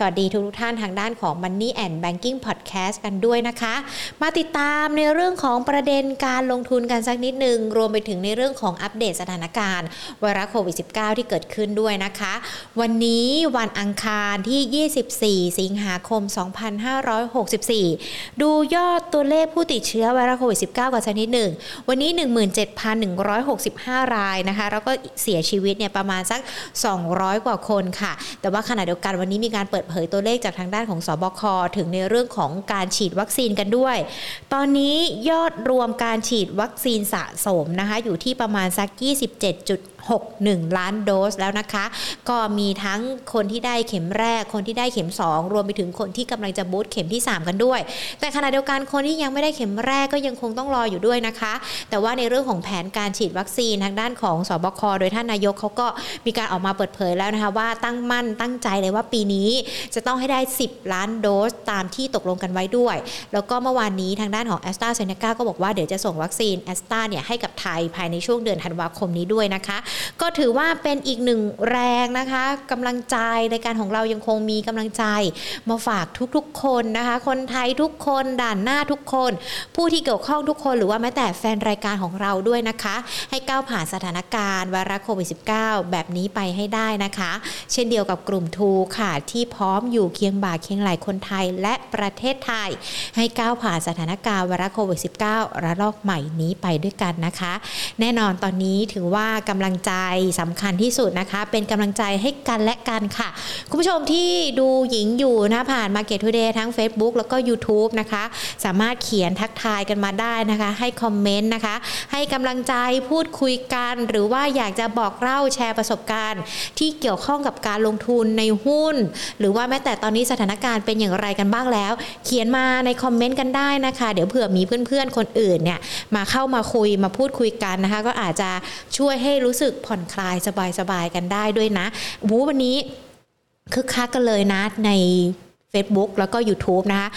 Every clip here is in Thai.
สวัสดีทุกทุกท่านทางด้านของ Money and Banking Podcast กันด้วยนะคะ มาติดตามในเรื่องของประเด็นการลงทุนกันสักนิดหนึ่งรวมไปถึงในเรื่องของอัปเดตสถานการณ์ไวรัสโควิด -19 ที่เกิดขึ้นด้วยนะคะ วันนี้วันอังคารที่ 24 สิงหาคม 2564 ดูยอดตัวเลขผู้ติดเชื้อไวรัสโควิด -19 กันสักนิดหนึ่งวันนี้ 17,165 รายนะคะ แล้วก็เสียชีวิตเนี่ยประมาณสัก 200 กว่าคนค่ะ แต่ว่าขณะเดียวกันวันนี้มีการเปิดเผยตัวเลขจากทางด้านของสบคถึงในเรื่องของการฉีดวัคซีนกันด้วย ตอนนี้ยอดรวมการฉีดวัคซีนสะสมนะคะอยู่ที่ประมาณสัก 27 61 ล้านโดสแล้วนะคะ ก็มีทั้งคนที่ได้เข็มแรก คนที่ได้เข็ม 2 รวมไปถึงคนที่กำลังจะบูสต์เข็มที่ 3 กันด้วย แต่ขณะเดียวกันคนที่ยังไม่ได้เข็มแรกก็ยังคงต้องรออยู่ด้วยนะคะ แต่ว่าในเรื่องของแผนการฉีดวัคซีนทางด้านของศบคโดยท่านนายกเขาก็มีการออกมาเปิดเผยแล้วนะคะว่าตั้งมั่นตั้งใจเลยว่าปีนี้จะต้องให้ได้ 10 ล้านโดสตามที่ตกลงกันไว้ด้วย แล้วก็เมื่อวานนี้ทางด้านของแอสตราเซเนกาก็บอกว่าเดี๋ยวจะส่งวัคซีนแอสตราเนี่ยให้กับไทยภายในช่วงเดือนธันวาคมนี้ด้วยนะคะก็ถือว่าเป็นอีกหนึ่งแรงนะคะกำลังใจในการของเรายังคงมีกำลังใจ มาฝากทุกๆ คนนะคะ คนไทยทุกคนด่านหน้าทุกคน ผู้ที่เกี่ยวข้องทุกคนหรือว่าแม้แต่แฟนรายการของเราด้วยนะคะ ให้ก้าวผ่านสถานการณ์ไวรัสโควิด -19 แบบนี้ไปให้ได้นะคะ เช่นเดียวกับกลุ่มทูค่ะ ที่พร้อมอยู่เคียงบ่าเคียงไหลคนไทยและประเทศไทย ให้ก้าวผ่านสถานการณ์ไวรัสโควิด -19 ระลอกใหม่นี้ไปด้วยกันนะคะ แน่นอนตอนนี้ถือว่ากำลังใจสำคัญที่สุดนะคะ เป็นกำลังใจให้กันและกันค่ะ คุณผู้ชมที่ดูหญิงอยู่นะผ่าน Market Today ทั้ง Facebook แล้วก็ YouTube นะคะ สามารถเขียนทักทายกันมาได้นะคะ ให้คอมเมนต์นะคะ ให้กำลังใจพูดคุยกัน หรือว่าอยากจะบอกเล่าแชร์ประสบการณ์ ที่เกี่ยวข้องกับการลงทุนในหุ้น หรือว่าแม้แต่ตอนนี้สถานการณ์เป็นอย่างไรกันบ้างแล้ว เขียนมาในคอมเมนต์กันได้นะคะ เดี๋ยวเผื่อมีเพื่อนๆคนอื่นเนี่ยมาเข้ามาคุยมาพูดคุยกันนะคะ ก็อาจจะช่วยให้รู้สึกผ่อนคลายสบายๆกันได้ด้วยนะวูวันนี้คึกคักกันเลยนะใน Facebook แล้วก็ YouTube นะคะ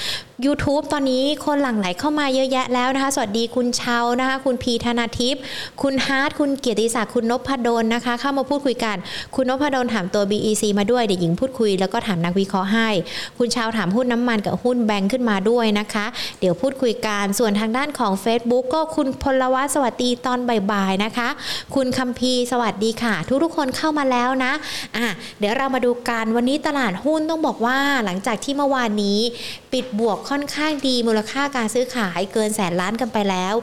YouTube ตอนนี้คนหลั่งไหลเข้ามาเยอะแยะแล้วนะคะ สวัสดีคุณเชานะคะ คุณพีธนาทิพย์ คุณฮาร์ดคุณเกียรติศักดิ์ คุณนพดลนะคะ เข้ามาพูดคุยกัน คุณนพดลถามตัว BEC มาด้วย เดี๋ยวหญิงพูดคุยแล้วก็ถามนักวิเคราะห์ให้ คุณเชาถามหุ้นน้ำมันกับหุ้นแบงค์ขึ้นมาด้วยนะคะ เดี๋ยวพูดคุยกัน ส่วนทางด้านของ Facebook ก็คุณพลวัตสวัสดีตอนบ่ายๆนะคะ คุณคัมพีสวัสดีค่ะ ทุกๆคนเข้ามาแล้วนะ อะ เดี๋ยวเรามาดูกัน วันนี้ตลาดหุ้นต้องบอกว่าหลังจากที่เมื่อวานนี้ ปิดบวกค่อนข้างดีมูลค่าการซื้อขายเกินแสนล้านกันไปแล้ว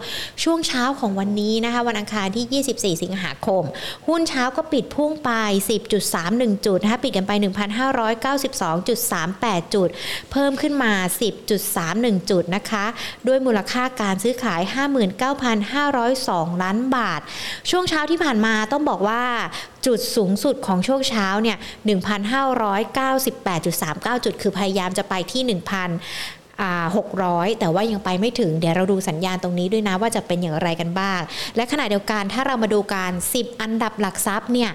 ช่วงเช้าของวันนี้นะคะวันอังคารที่ 24 สิงหาคม หุ้นเช้าก็ปิดพุ่งไป 10.31 จุดนะคะปิดกันไป 1,592.38 จุด เพิ่มขึ้นมา 10.31 จุดนะคะ ด้วยมูลค่าการซื้อขาย 59,502 ล้านบาท ช่วงเช้าที่ผ่านมาต้องบอกว่าจุดสูงสุดของช่วงเช้าเนี่ย1,598.39 จุด คือพยายามจะไปที่1,000 600 แต่ว่ายังไปไม่ถึง เดี๋ยวเราดูสัญญาณตรงนี้ด้วยนะว่าจะเป็นอย่างไรกันบ้าง และขณะเดียวกันถ้าเรามาดูการ 10 อันดับหลักทรัพย์เนี่ย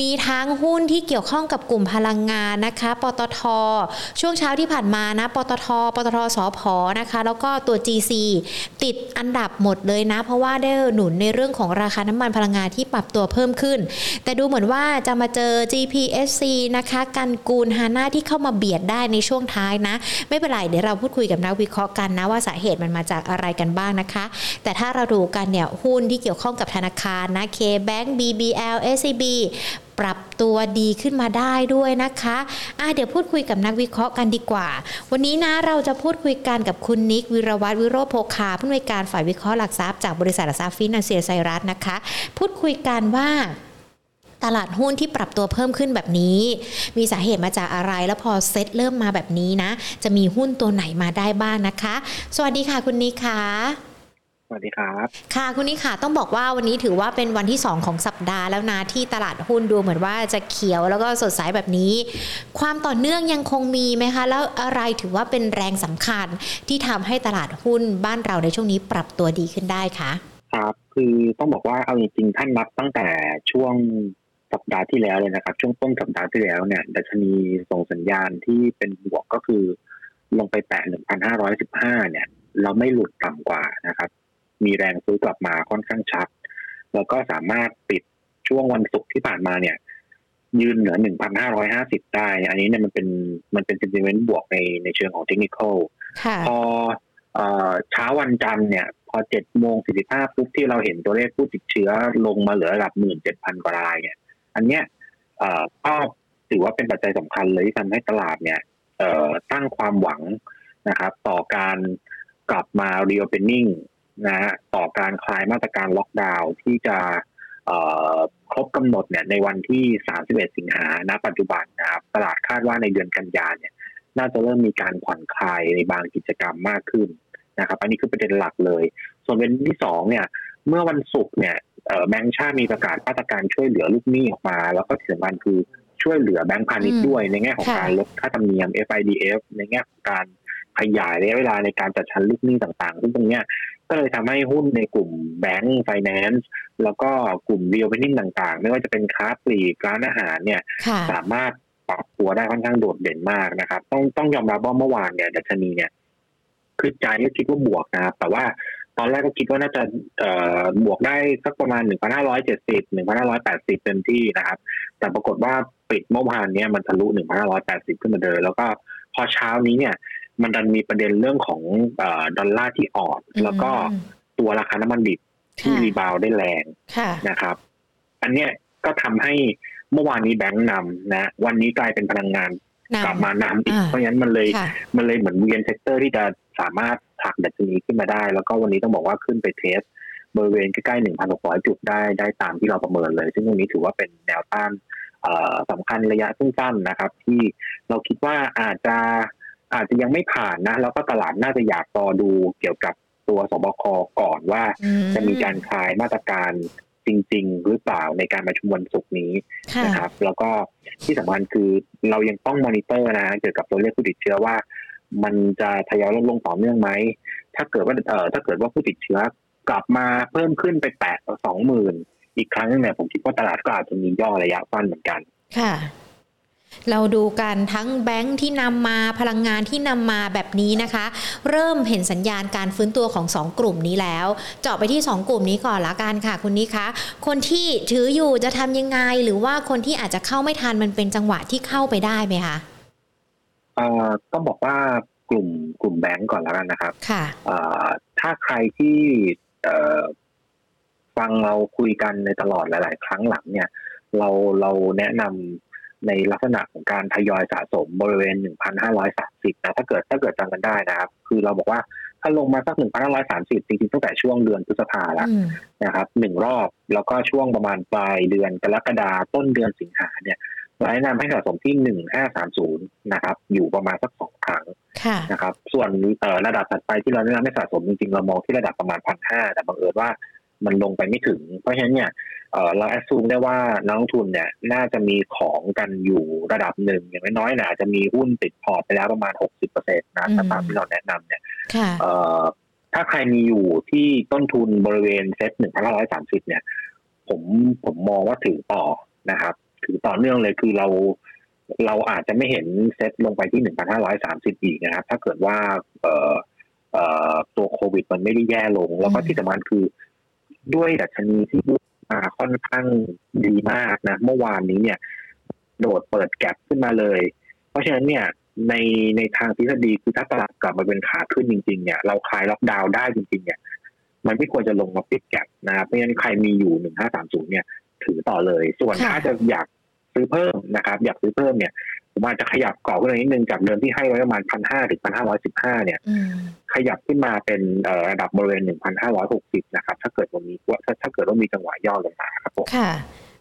มีทั้งหุ้นที่เกี่ยวข้องกับกลุ่มพลังงานนะคะ ปตท ช่วงเช้าที่ผ่านมานะ ปตท ปตทสพนะคะ แล้วก็ตัว GC ติดอันดับหมดเลยนะ เพราะว่าได้หนุนในเรื่องของราคาน้ำมันพลังงานที่ปรับตัวเพิ่มขึ้น แต่ดูเหมือนว่าจะมาเจอ GPSC นะคะ กันกูลฮาน่าที่เข้ามาเบียดได้ในช่วงท้ายนะ ไม่เป็นไรเดี๋ยวเราพูดคุยกับนักวิเคราะห์กันนะว่าสาเหตุมันมาจากอะไรกันบ้างนะคะ แต่ถ้าเราดูกันเนี่ยหุ้นที่เกี่ยวข้องกับธนาคารนะ K-Bank BBL SCB ปรับตัวดีขึ้นมาได้ด้วยนะคะอะเดี๋ยวพูดคุยกับนักวิเคราะห์กันดีกว่า วันนี้นะเราจะพูดคุยกันกับคุณนิกวิรวัตรวิโรโพคาผู้อำนวยการฝ่ายวิเคราะห์หลักทรัพย์จากบริษัทหลักทรัพย์ฟินแลนเซียไซรัสนะคะ พูดคุยกันว่า ตลาดหุ้นที่ปรับตัวเพิ่มขึ้นแบบนี้ มีสาเหตุมาจากอะไรแล้วพอเซ็ตเริ่มมาแบบนี้นะ จะมีหุ้นตัวไหนมาได้บ้างนะคะ สวัสดีค่ะคุณนิค่ะสวัสดีครับ ค่ะคุณนิค่ะต้องบอกว่าวันนี้ถือว่าเป็นวันที่ 2 ของสัปดาห์แล้วนะที่ตลาดหุ้นดูเหมือนว่าจะเขียวแล้วก็สดใสแบบนี้ ความต่อเนื่องยังคงมีไหมคะ แล้วอะไรถือว่าเป็นแรงสำคัญที่ทำให้ตลาดหุ้นบ้านเราในช่วงนี้ปรับตัวดีขึ้นได้คะครับคือต้องบอกว่าเอาจริงๆท่านนับตั้งแต่ช่วง สัปดาห์ที่แล้วเลยนะครับ ช่วงต้นสัปดาห์ที่แล้วเนี่ยดัชนีส่งสัญญาณที่เป็นบวกก็คือ ลงไปแตะ1,515 เนี่ย เราไม่หลุดต่ำกว่านะครับ มีแรงซื้อกลับมาค่อนข้างชัด แล้วก็สามารถปิดช่วงวันศุกร์ที่ผ่านมาเนี่ย ยืนเหนือ 1,550 ได้ อันนี้เนี่ยมันเป็นมันเป็น sentiment บวกในในเชิงของเทคนิคพอเช้าวันจันทร์เนี่ย พอ7โมง45ปุ๊บที่เราเห็นตัวเลขผู้ติดเชื้อลงมาเหลือระดับ17,000กว่ารายเนี่ย อันเนี้ยก็ถือว่าเป็นปัจจัยสำคัญเลยที่ทำให้ตลาดเนี่ยตั้งความหวังนะครับ ต่อการกลับมา reopening นะต่อการคลายมาตรการล็อกดาวน์ที่จะครบกำหนดเนี่ยในวันที่ 31 สิงหาณปัจจุบันนะครับตลาดคาดว่าในเดือนกันยาเนี่ย น่าจะเริ่มมีการผ่อนคลายในบางกิจกรรมมากขึ้นนะครับ อันนี้คือประเด็นหลักเลย ส่วนเป็นที่สองเนี่ย เมื่อวันศุกร์เนี่ย แบงก์ชาติมีประกาศมาตรการช่วยเหลือลูกหนี้ออกมา แล้วก็ที่สำคัญคือช่วยเหลือแบงก์พาณิชย์ด้วยในแง่ของการลดค่าธรรมเนียม FIDF ในแง่ของการขยายระยะเวลาในการจัดชั้นลูกหนี้ต่างๆ ซึ่งตรงเนี้ยก็เลยทำให้หุ้นในกลุ่มแบงก์ไฟแนนซ์แล้วก็กลุ่ม reopening ต่างๆ ไม่ว่าจะเป็นค้าปลีกร้านอาหารเนี่ยสามารถปรับตัวได้ค่อนข้างโดดเด่นมากนะครับ ต้องต้องยอมรับว่าเมื่อวานเนี่ยดัชนีเนี่ยคือใจก็คิดว่าบวกนะครับแต่ว่า ตอนแรกก็คิดว่าน่าจะเอ่อบวกได้สักประมาณ 1,570 1,580 เต็มที่นะครับ แต่ปรากฏว่าปิดเมื่อวานเนี้ยมันทะลุ 1,580 ขึ้นมาเลยแล้วก็พอเช้านี้เนี่ย มันดันมีประเด็นเรื่องของดอลลาร์ที่อ่อน แล้วก็ตัวราคาน้ำมันดิบที่รีบาวได้แรงนะครับ อันเนี้ยก็ทำให้เมื่อวานนี้แบงค์นำนะ วันนี้กลายเป็นพลังงาน กลับมานำอีกเพราะฉะนั้นมันเลยมันเลยเหมือนเวียน sector ที่จะสามารถผลักดัชนีขึ้นมาได้ แล้วก็วันนี้ต้องบอกว่าขึ้นไป test บริเวณใกล้ๆ1,600จุดได้ได้ตามที่เราประเมินเลย ซึ่งตรงนี้ถือว่าเป็นแนวต้านสำคัญระยะสั้นๆนะครับ ที่เราคิดว่าอาจจะอาจจะยังไม่ผ่านนะ แล้วก็ตลาดน่าจะอยากรอดูเกี่ยวกับตัวศบคก่อนว่าจะมีการคลายมาตรการ จริง ๆ หรือเปล่าในการประชุมวันศุกร์นี้นะครับ แล้วก็ที่สำคัญคือเรายังต้องมอนิเตอร์นะเกี่ยวกับตัวเลขผู้ติดเชื้อว่า มันจะทยอยลดลงต่อเนื่องไหมถ้าเกิดว่าเออถ้าเกิดว่าผู้ติดเชื้อกลับมาเพิ่มขึ้นไปแตะสองหมื่นอีกครั้งเนี่ยผมคิดว่าตลาดก็อาจจะมีย่อระยะสั้นเหมือนกัน ค่ะ เราดูกันทั้งแบงค์ที่นำมาพลังงานที่นำมาแบบนี้นะคะ เริ่มเห็นสัญญาณการฟื้นตัวของ 2 กลุ่มนี้แล้ว เจาะไปที่ 2 กลุ่มนี้ก่อนละกันค่ะคุณนิกคะคนที่ถืออยู่จะทำยังไง หรือว่าคนที่อาจจะเข้าไม่ทันมันเป็นจังหวะที่เข้าไปได้ไหมคะเอ่อต้องบอกว่ากลุ่มกลุ่มแบงก์ก่อนแล้วกันนะครับค่ะเอ่อถ้าใครที่เอ่อฟังเราคุยกันในตลอดหลาย ๆ ครั้งหลังเนี่ย เราเราแนะนำ ในลักษณะของการทยอยสะสมบริเวณ 1,530 นะ ถ้าเกิดถ้าเกิดจำกันได้นะครับ คือเราบอกว่าถ้าลงมาสัก 1,530 จริงๆตั้งแต่ช่วงเดือนพฤษภาแล้วนะครับหนึ่งรอบ แล้วก็ช่วงประมาณปลายเดือนกรกฎาต้นเดือนสิงหาเนี่ยแนะนำให้สะสมที่ 1530 นะครับ อยู่ประมาณสักสองครั้งนะครับ ส่วนระดับถัดไปที่เราแนะนำให้สะสมจริงๆ เรามองที่ระดับประมาณพันห้าแต่บังเอิญว่า มันลงไปไม่ถึง เพราะฉะนั้นเนี่ยเราแอดซูมได้ว่านักลงทุนเนี่ยน่าจะมีของกันอยู่ระดับหนึ่งอย่างน้อยๆนะอาจจะมีหุ้นติดพอร์ตไปแล้วประมาณหกสิบเปอร์เซ็นต์นะตามที่เราแนะนำเนี่ยถ้าใครมีอยู่ที่ต้นทุนบริเวณเซ็ตหนึ่งพันห้าร้อยสามสิบเนี่ย ผมผมมองว่าถือต่อนะครับ ถือต่อเนื่องเลยคือเราเราอาจจะไม่เห็นเซ็ตลงไปที่หนึ่งพันห้าร้อยสามสิบอีกนะครับ ถ้าเกิดว่า เอ่อเอ่อตัวโควิดมันไม่ได้แย่ลง แล้วก็ที่สำคัญคือ ด้วยดัชนีที่มาค่อนข้างดีมากนะ เมื่อวานนี้เนี่ย โดดเปิดแกลบขึ้นมาเลย เพราะฉะนั้นเนี่ยในในทางทฤษฎีคือถ้าตลาดกลับมาเป็นขาขึ้นจริง ๆ เนี่ย เราคลายล็อกดาวน์ได้จริง ๆ เนี่ย มันไม่ควรจะลงมาปิดแกลบนะครับเพราะฉะนั้นใครมีอยู่หนึ่งห้าสามศูนย์เนี่ย ถือต่อเลย ส่วนถ้าจะอยากซื้อเพิ่มนะครับ อยากซื้อเพิ่มเนี่ย ผมอาจจะขยับกรอบขึ้นนิดนึงจากเดิมที่ให้ไว้ประมาณพันห้าถึงพันห้าร้อยสิบห้าเนี่ย ขยับขึ้นมาเป็นระดับบริเวณหนึ่งพันห้าร้อยหกสิบนะครับ ถ้าเกิดว่ามีถ้าถ้าเกิดว่ามีจังหวะย่อลงมาครับผมค่ะ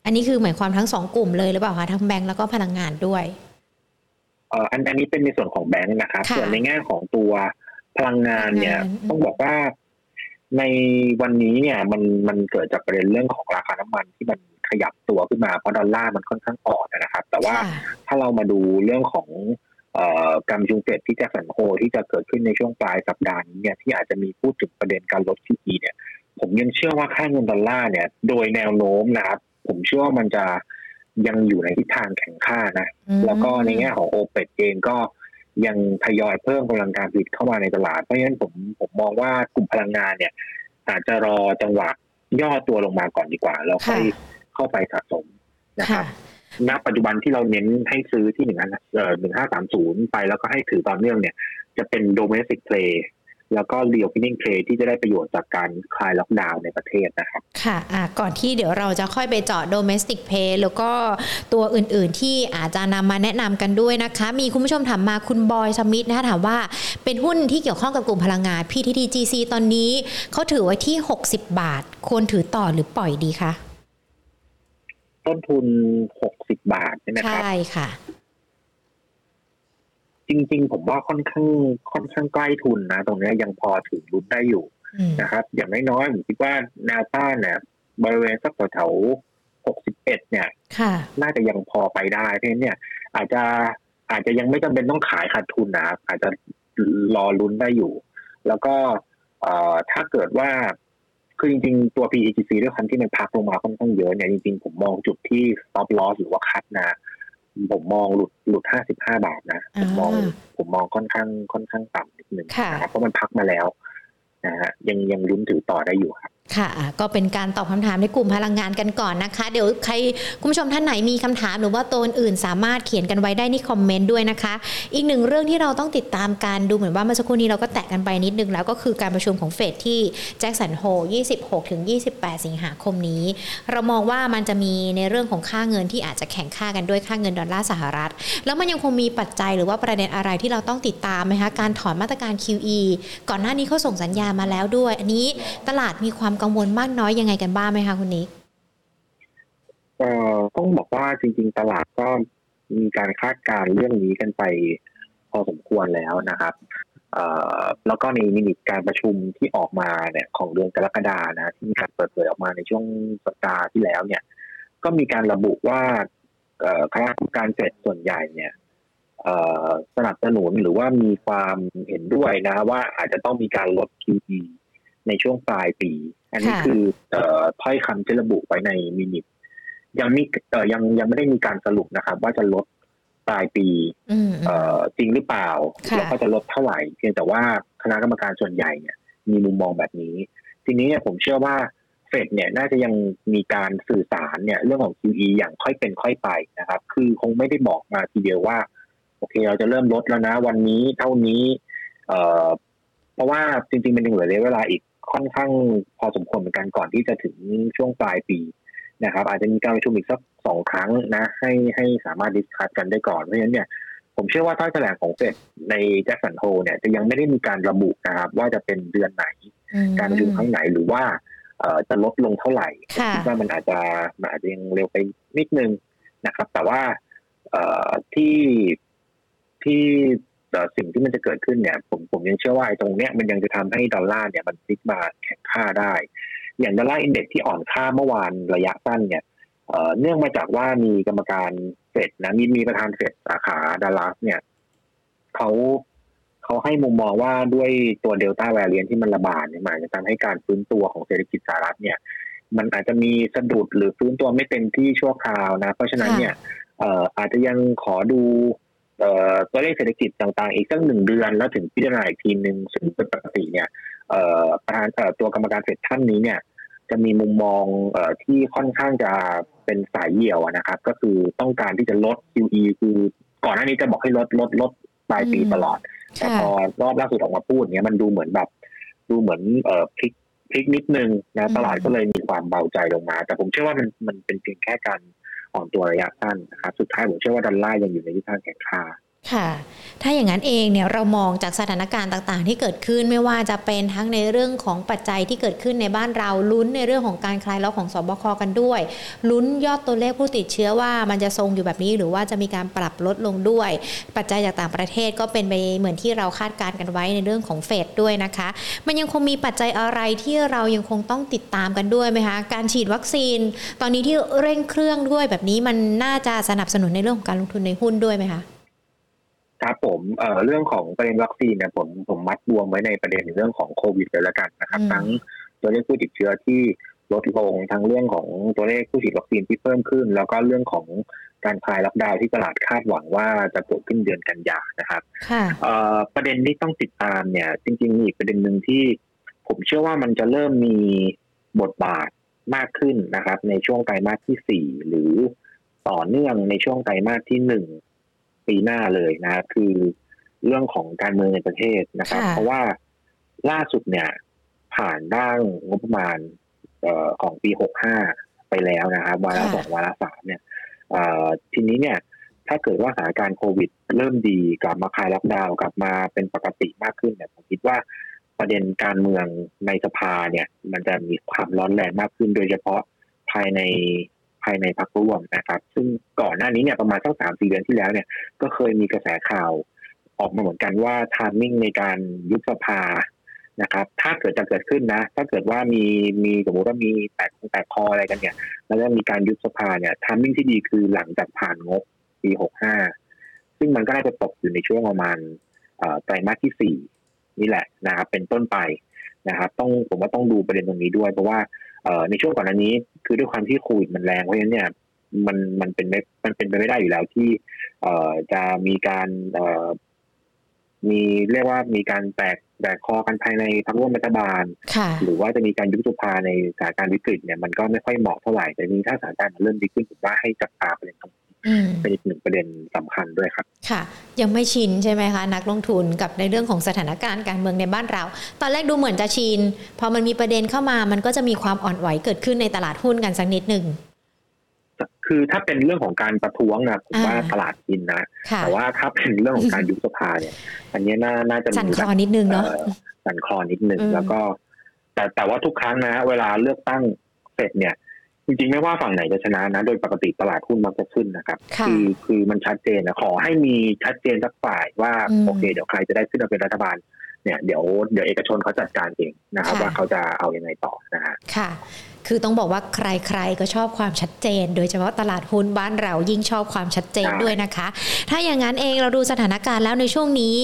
อันนี้คือหมายความทั้งสองกลุ่มเลยหรือเปล่าคะทั้งแบงก์แล้วก็พลังงานด้วยเอ่ออันอันนี้เป็นในส่วนของแบงก์นะครับส่วนในแง่ของตัวพลังงานเนี่ย ต้องบอกว่าในวันนี้เนี่ยมันมันเกิดจากประเด็นเรื่องของราคาน้ำมันที่มัน ขยับตัวขึ้นมาเพราะดอลลาร์มันค่อนข้างอ่อนนะครับ แต่ว่าถ้าเรามาดูเรื่องของการประชุมเฟดที่จะสันโคที่จะเกิดขึ้นในช่วงปลายสัปดาห์นี้เนี่ยที่อาจจะมีพูดถึงประเด็นการลด QE เนี่ย ผมยังเชื่อว่าค่าเงินดอลลาร์เนี่ย โดยแนวโน้มนะครับ ผมเชื่อว่ามันจะยังอยู่ในทิศทางแข็งค่านะ แล้วก็ในแง่ของโอเปกเองก็ยังทยอยเพิ่มกำลังการผลิตเข้ามาในตลาด เพราะฉะนั้นผมผมมองว่ากลุ่มพลังงานเนี่ย อาจจะรอจังหวะย่อตัวลงมาก่อนดีกว่า แล้วค่อย เข้าไปสะสมนะครับณปัจจุบันที่เราเน้นให้ซื้อที่หนึ่งอันเอ่อหนึ่งห้าสามศูนย์ไปแล้วก็ให้ถือต่อเนื่องเนี่ย จะเป็น domestic play แล้วก็ reopening play ที่จะได้ประโยชน์จากการคลายล็อกดาวน์ในประเทศนะครับ ค่ะะก่อนที่เดี๋ยวเราจะค่อยไปเจาะ domestic pay แล้วก็ตัวอื่นๆที่อาจจะนำมาแนะนำกันด้วยนะคะ มีคุณผู้ชมถามมาคุณบอยสมิธนะคะถามว่าเป็นหุ้นที่เกี่ยวข้องกับกลุ่มพลังงาน PTTGC ตอนนี้เขาถือไว้ที่ 60 บาท ควรถือต่อหรือปล่อยดีคะ ต้นทุน60บาทใช่ไหมครับ ใช่ค่ะ จริง ๆ ผมว่าค่อนข้างค่อนข้างใกล้ทุนนะ ตรงเนี้ยยังพอถึงลุ้นได้อยู่อืมนะครับ อย่างน้อยๆผมคิดว่าแนวต้านเนี่ยบริเวณสักแถวๆ61เนี่ยค่ะน่าจะยังพอไปได้เพราะฉะนั้นเนี่ย อาจจะอาจจะยังไม่จำเป็นต้องขายขาดทุนนะครับอาจจะรอลุ้นได้อยู่ แล้วก็เอ่อถ้าเกิดว่า คือจริงๆ ตัว PEGC ด้วยความที่มันพักลงมาค่อนข้างเยอะเนี่ยจริงๆ ผมมองจุดที่ stop loss หรือว่าคัดนะ ผมมองหลุดหลุด55บาทนะผมมองอ่าผมมองค่อนข้างค่อนข้างต่ำนิดนึงค่ะนะครับเพราะมันพักมาแล้วนะฮะยังยังลุ้นถือต่อได้อยู่ครับ ค่ะก็เป็นการตอบคำถามในกลุ่มพลังงานกันก่อนนะคะ เดี๋ยวใครคุณผู้ชมท่านไหนมีคำถามหรือว่าตัวอื่นสามารถเขียนกันไว้ได้ที่คอมเมนต์ด้วยนะคะ อีกหนึ่งเรื่องที่เราต้องติดตามการดูเหมือนว่าเมื่อสักครู่นี้เราก็แตะกันไปนิดนึงแล้วก็คือการประชุมของเฟดที่แจ็คสันโฮ26 ถึง 28 สิงหาคมนี้ เรามองว่ามันจะมีในเรื่องของค่าเงินที่อาจจะแข่งค่ากันด้วยค่าเงินดอลลาร์สหรัฐ แล้วมันยังคงมีปัจจัยหรือว่าประเด็นอะไรที่เราต้องติดตามไหมคะการถอนมาตรการ QE ก่อนหน้านี้เขาส่งสัญญาณมาแล้วด้วย อันนี้ตลาดมีความกังวลมากน้อยยังไงกันบ้างไหมคะคุณนิกเอ่อต้องบอกว่าจริง ๆ ตลาดก็มีการคาดการณ์เรื่องนี้กันไปพอสมควรแล้วนะครับเอ่อแล้วก็ใน minute การประชุมที่ออกมาเนี่ยของเดือนกรกฎานะที่มีการเปิดเผยออกมาในช่วงสัปดาห์ที่แล้วเนี่ย ก็มีการระบุว่าคณะกรรมการเฟดส่วนใหญ่เนี่ยสนับสนุนหรือว่ามีความเห็นด้วยนะ ว่าอาจจะต้องมีการลด QE ในช่วงปลายปี อันนี้ค่ะคือเอ่อถ้อยคำที่ระบุไว้ในมินิทยังมีเอ่อยังยังไม่ได้มีการสรุปนะครับ ว่าจะลดปลายปีอืมเอ่อจริงหรือเปล่าค่ะแล้วก็จะลดเท่าไหร่ เพียงแต่ว่าคณะกรรมการส่วนใหญ่เนี่ย มีมุมมองแบบนี้ ทีนี้เนี่ยผมเชื่อว่าเฟดเนี่ยน่าจะยังมีการสื่อสารเนี่ย เรื่องของ QE อย่างค่อยเป็นค่อยไปนะครับ คือคงไม่ได้บอกมาทีเดียวว่า โอเค เราจะเริ่มลดแล้วนะ วันนี้เท่านี้ เอ่อ เพราะว่าจริงๆมันยังเหลือระยะเวลาอีก ค่อนข้างพอสมควรเหมือนกันก่อนที่จะถึงช่วงปลายปีนะครับ อาจจะมีการประชุมอีกสักสองครั้งนะ ให้ให้สามารถดิสคัสกันได้ก่อนเพราะฉะนั้นเนี่ยผมเชื่อว่าถ้อยแถลงของเฟดในแจ็คสันโฮเนี่ยจะยังไม่ได้มีการระบุนะครับ ว่าจะเป็นเดือนไหนอืมการประชุมครั้งไหนหรือว่าเอ่อจะลดลงเท่าไหร่ผมค่ะคิดว่ามันอาจจะมันอาจจะยังเร็วไปนิดนึงนะครับ แต่ว่าเอ่อที่ที่เอ่อ สิ่งที่มันจะเกิดขึ้นเนี่ย ผมผมยังเชื่อว่าไอ้ตรงเนี้ยมันยังจะทำให้ดอลลาร์เนี่ยมันพลิกมาแข็งค่าได้ อย่างดอลลาร์อินเด็กซ์ที่อ่อนค่าเมื่อวานระยะสั้นเนี่ยเอ่อเนื่องมาจากว่ามีกรรมการเฟดนะมีมีประธานเฟดสาขาดัลลัสเนี่ยเขาเขาให้มุมมองว่าด้วยตัวเดลต้าแวร i ียนที่มันระบาดเนี่ยมันจะทำให้การฟื้นตัวของเศรษฐกิจสหรัฐเนี่ย มันอาจจะมีสะดุดหรือฟื้นตัวไม่เต็มที่ชั่วคราวนะ เพราะฉะนั้นเนี่ยเอ่ออาจจะยังขอดู ตัวเลขเศรษฐกิจต่างๆ อีกสักหนึ่งเดือน แล้วถึงพิจารณาอีกทีหนึ่งซึ่งเป็นปกติเนี่ยเอ่อประธานเอ่อตัวกรรมการเฟดท่านนี้เนี่ยจะมีมุมมองเอ่อที่ค่อนข้างจะเป็นสายเหี่ยวอะนะครับ ก็คือต้องการที่จะลด QE คือก่อนหน้านี้จะบอกให้ลดลดลดปลายปีอืมตลอด แต่ค่ะพอรอบล่าสุดออกมาพูดเนี้ยมันดูเหมือนแบบดูเหมือนเอ่อพลิกพลิกนิดนึงนะตลาดก็เลยมีความเบาใจลงมา แต่ผมเชื่อว่ามันมันเป็นเพียงแค่การ อ่อนตัวระยะสั้นนะครับ สุดท้ายผมเชื่อว่าดอลลาร์ยังอยู่ในทิศทางแข็งค่า ค่ะถ้าอย่างนั้นเองเนี่ยเรามองจากสถานการณ์ต่างๆ ที่เกิดขึ้นไม่ว่าจะเป็นทั้งในเรื่องของปัจจัยที่เกิดขึ้นในบ้านเราลุ้นในเรื่องของการคลายล็อกของสบคกันด้วย ลุ้นยอดตัวเลขผู้ติดเชื้อว่ามันจะทรงอยู่แบบนี้หรือว่าจะมีการปรับลดลงด้วย ปัจจัยจากต่างประเทศก็เป็นไปเหมือนที่เราคาดการณ์กันไว้ในเรื่องของเฟดด้วยนะคะ มันยังคงมีปัจจัยอะไรที่เรายังคงต้องติดตามกันด้วยไหมคะการฉีดวัคซีน ตอนนี้ที่เร่งเครื่องด้วยแบบนี้มันน่าจะสนับสนุนในเรื่องของการลงทุนในหุ้นด้วยไหมคะ ครับผมเอ่อเรื่องของประเด็นวัคซีนเนี่ยผมผมมัดรวมไว้ในประเด็นเรื่องของโควิดเลยละกันนะครับอืมทั้งตัวเลขผู้ติดเชื้อที่ลดลงทั้งเรื่องของตัวเลขผู้ฉีดวัคซีนที่เพิ่มขึ้น แล้วก็เรื่องของการคลายล็อกดาวน์ที่ตลาดคาดหวังว่าจะเกิดขึ้นเดือนกันยานะครับค่ะเอ่อประเด็นที่ต้องติดตามเนี่ย จริงๆมีอีกประเด็นหนึ่งที่ ผมเชื่อว่ามันจะเริ่มมีบทบาทมากขึ้นนะครับ ในช่วงไตรมาสที่สี่หรือต่อเนื่องในช่วงไตรมาสที่หนึ่ง ปีหน้าเลยนะคือเรื่องของการเมืองในประเทศนะครับ เพราะว่าล่าสุดเนี่ย ผ่านร่างงบประมาณออของปีหกห้าไปแล้วนะครับวาระสองวาระสามเนี่ยทีนี้เนี่ย ถ้าเกิดว่าสถานการณ์โควิด เริ่มดีกลับมาคลายล็อกดาวน์กลับมาเป็นปกติมากขึ้นเนี่ยผมคิดว่าประเด็นการเมืองในสภาเนี่ย มันจะมีความร้อนแรงมากขึ้นโดยเฉพาะภายในภายในพรรคร่วมนะครับ ซึ่งก่อนหน้านี้เนี่ยประมาณสักสามสี่เดือนที่แล้วเนี่ย ก็เคยมีกระแสข่าวออกมาเหมือนกันว่า timing ในการยุบสภานะครับ ถ้าเกิดจะเกิดขึ้นนะ ถ้าเกิดว่ามีมีสมมติว่ามีแตกแตกคออะไรกันเนี่ย แล้วก็มีการยุบสภาเนี่ย timing ที่ดีคือหลังจากผ่านงบปีหกห้าซึ่งมันก็น่าจะตกอยู่ในช่วงประมาณไตรมาสที่สี่นี่แหละนะครับ เป็นต้นไปนะครับ ต้องผมว่าต้องดูประเด็นตรงนี้ด้วยเพราะว่า ในช่วงก่อนอันนี้ คือด้วยความที่โควิดมันแรงเพราะฉะนั้นเนี่ยมันมันเป็นมันเป็นไปไม่ได้อยู่แล้วที่ เอ่อจะมีการเอ่อมีเรียกว่ามีการแตกแตกคอกันภายในพรรคร่วมรัฐบาล หรือว่าจะมีการยุบสภาในสถานการณ์วิกฤตเนี่ยมันก็ไม่ค่อยเหมาะเท่าไหร่แต่นี้ถ้าสถานการณ์มันเริ่มดีขึ้นผมว่าให้จับตาประเด็นตรงนี้ เป็นอีกหนึ่งประเด็นสำคัญด้วยครับ ค่ะ ยังไม่ชินใช่ไหมคะ นักลงทุนกับในเรื่องของสถานการณ์การเมืองในบ้านเรา ตอนแรกดูเหมือนจะชิน พอมันมีประเด็นเข้ามามันก็จะมีความอ่อนไหวเกิดขึ้นในตลาดหุ้นกันสักนิดหนึ่งคือถ้าเป็นเรื่องของการประท้วงนะผมว่าตลาดกินนะ แต่ว่าถ้าเป็นเรื่องของการยุบสภาเนี่ย อันนี้น่าน่าจะมีสั่นคลอนิดนึงเนาะสั่นคลอนิดนึงแล้วก็ แต่แต่ว่าทุกครั้งนะ เวลาเลือกตั้งเสร็จเนี่ย จริงๆไม่ว่าฝั่งไหนจะชนะนะ โดยปกติตลาดหุ้นมักจะขึ้นนะครับคือคือมันชัดเจนนะขอให้มีชัดเจนสักฝ่ายว่าโอเคเดี๋ยวใครจะได้ขึ้นมาเป็นรัฐบาล เนี่ยเดี๋ยวเดี๋ยวเอกชนเขาจัดการเองนะครับ ว่าเขาจะเอาอยัางไงต่อนะฮะค่ะ คือต้องบอกว่าใครๆก็ชอบความชัดเจน โดยเฉพาะตลาดหุ้นบ้านเรายิ่งชอบความชัดเจนด้วยนะคะ ถ้าอย่างนั้นเองเราดูสถานการณ์แล้วในช่วงนี้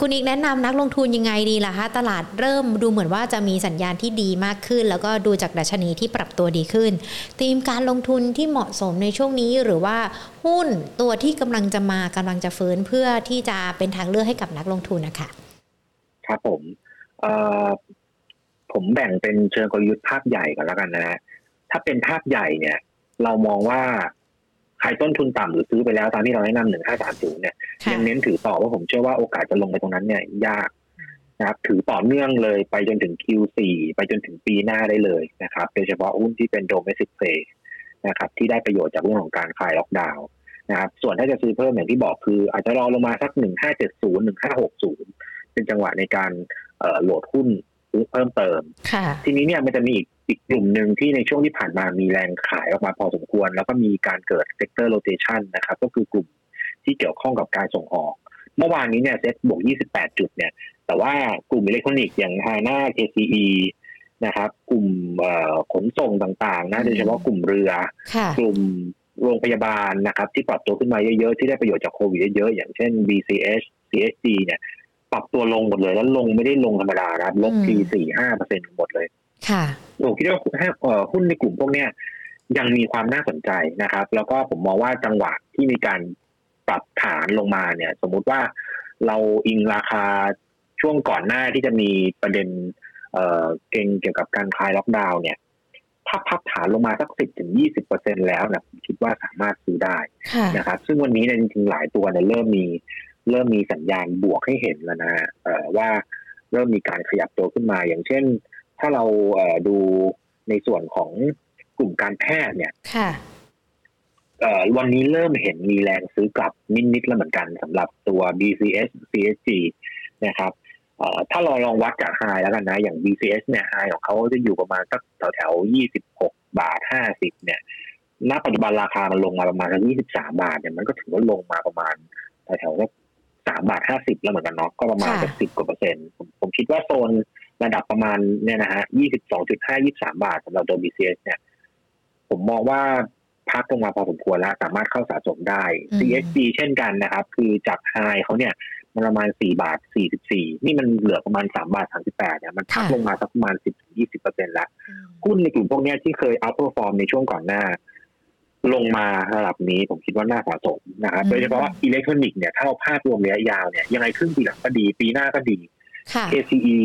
คุณอีกแนะนำนักลงทุนยังไงดีล่ะคะตลาดเริ่มดูเหมือนว่าจะมีสัญญาณที่ดีมากขึ้น แล้วก็ดูจากดัชนีที่ปรับตัวดีขึ้นธีมการลงทุนที่เหมาะสมในช่วงนี้หรือว่าหุ้นตัวที่กำลังจะมากำลังจะฟื้นเพื่อที่จะเป็นทางเลือกให้กับนักลงทุนนะคะ ครับผมผมแบ่งเป็นเชิงกลยุทธ์ภาพใหญ่ก่อนแล้วกันนะฮะถ้าเป็นภาพใหญ่เนี่ย เรามองว่าใครต้นทุนต่ำหรือซื้อไปแล้วตามที่เราแนะนำหนึ่งห้าสามศูนย์เนี่ยยังเน้นถือต่อว่าผมเชื่อว่าโอกาสจะลงไปตรงนั้นเนี่ย ยากนะครับ ถือต่อเนื่องเลยไปจนถึง Q4 ไปจนถึงปีหน้าได้เลยนะครับ โดยเฉพาะหุ้นที่เป็นโดเมสิกเพย์นะครับ ที่ได้ประโยชน์จากเรื่องของการคลายล็อกดาวน์นะครับ ส่วนถ้าจะซื้อเพิ่มอย่างที่บอกคืออาจจะรอลงมาสักหนึ่งห้าเจ็ดศูนย์หนึ่งห้าหกศูนย์ เป็นจังหวะในการ load หุ้นเพิ่มเติมทีนี้เนี่ยมันจะมีอีกอีกกลุ่มหนึ่งที่ในช่วงที่ผ่านมามีแรงขายออกมาพอสมควร แล้วก็มีการเกิด sector rotation นะครับ ก็คือกลุ่มที่เกี่ยวข้องกับการส่งออก เมื่อวานนี้เนี่ยเซ็ตบวก 28 จุดเนี่ย แต่ว่ากลุ่มอิเล็กทรอนิกส์อย่าง HANA KCE นะครับ กลุ่มขนส่งต่างๆนะโดยเฉพาะกลุ่มเรือ กลุ่มโรงพยาบาลนะครับ ที่ปรับตัวขึ้นมาเยอะๆ ที่ได้ประโยชน์จากโควิดเยอะๆ อย่างเช่น BCH CSG เนี่ย ปรับตัวลงหมดเลย แล้วลงไม่ได้ลงธรรมดาครับลบทีสี่ห้าเปอร์เซ็นต์หมดเลย ค่ะผมคิดว่าหุ้นในกลุ่มพวกเนี้ยยังมีความน่าสนใจนะครับ แล้วก็ผมมองว่าจังหวะที่มีการปรับฐานลงมาเนี่ย สมมุติว่าเราอิงราคาช่วงก่อนหน้าที่จะมีประเด็นเอ่อเก่งเกี่ยวกับการคลายล็อกดาวน์เนี่ย ถ้าพับฐานลงมาสักสิบถึงยี่สิบเปอร์เซ็นแล้วเนี่ยผมคิดว่าสามารถซื้อได้นะครับ ซึ่งวันนี้เนี่ยจริงๆหลายตัวเนี่ยเริ่มมี เริ่มมีสัญญาณบวกให้เห็นแล้วนะว่าเริ่มมีการขยับตัวขึ้นมา อย่างเช่น ถ้าเราดูในส่วนของกลุ่มการแพทย์เนี่ยวันนี้เริ่มเห็นมีแรงซื้อกลับนิดๆแล้วเหมือนกันสำหรับตัว BCS CSG นะครับถ้าเราลองวัดจากไฮแล้วกันนะ อย่าง BCS เนี่ยไฮของเขาจะอยู่ประมาณสักแถวแถวยี่สิบหกบาทห้าสิบเนี่ย ณ ปัจจุบันราคามันลงมาประมาณสักยี่สิบสามบาทเนี่ย มันก็ถือว่าลงมาประมาณแถว สามบาทห้าสิบแล้วเหมือนกันเนาะก็ประมาณจะสิบกว่าเปอร์เซ็นต์ผมคิดว่าโซนระดับประมาณเนี่ยนะฮะยี่สิบสองจุดห้ายี่สามบาทสำหรับตัว BCS เนี่ย ผมมองว่าพักลงมาพอสมควรแล้ว สามารถเข้าสะสมได้ CSG เช่นกันนะครับ คือจากไฮเขาเนี่ยมันประมาณสี่บาทสี่สิบสี่นี่มันเหลือประมาณสามบาทสามสิบแปดเนี่ยมันพักลงมาสักประมาณสิบถึงยี่สิบเปอร์เซ็นต์ละหุ้นในกลุ่มพวกนี้ที่เคย outperform ในช่วงก่อนหน้า ลงมาระดับนี้ผมคิดว่าน่าสะสมนะครับโดยเฉพาะอิเล็กทรอนิกส์เนี่ยถ้าเราภาพรวมระยะยาวเนี่ยยังไงครึ่งปีหลังก็ดี ปีหน้าก็ดี KCE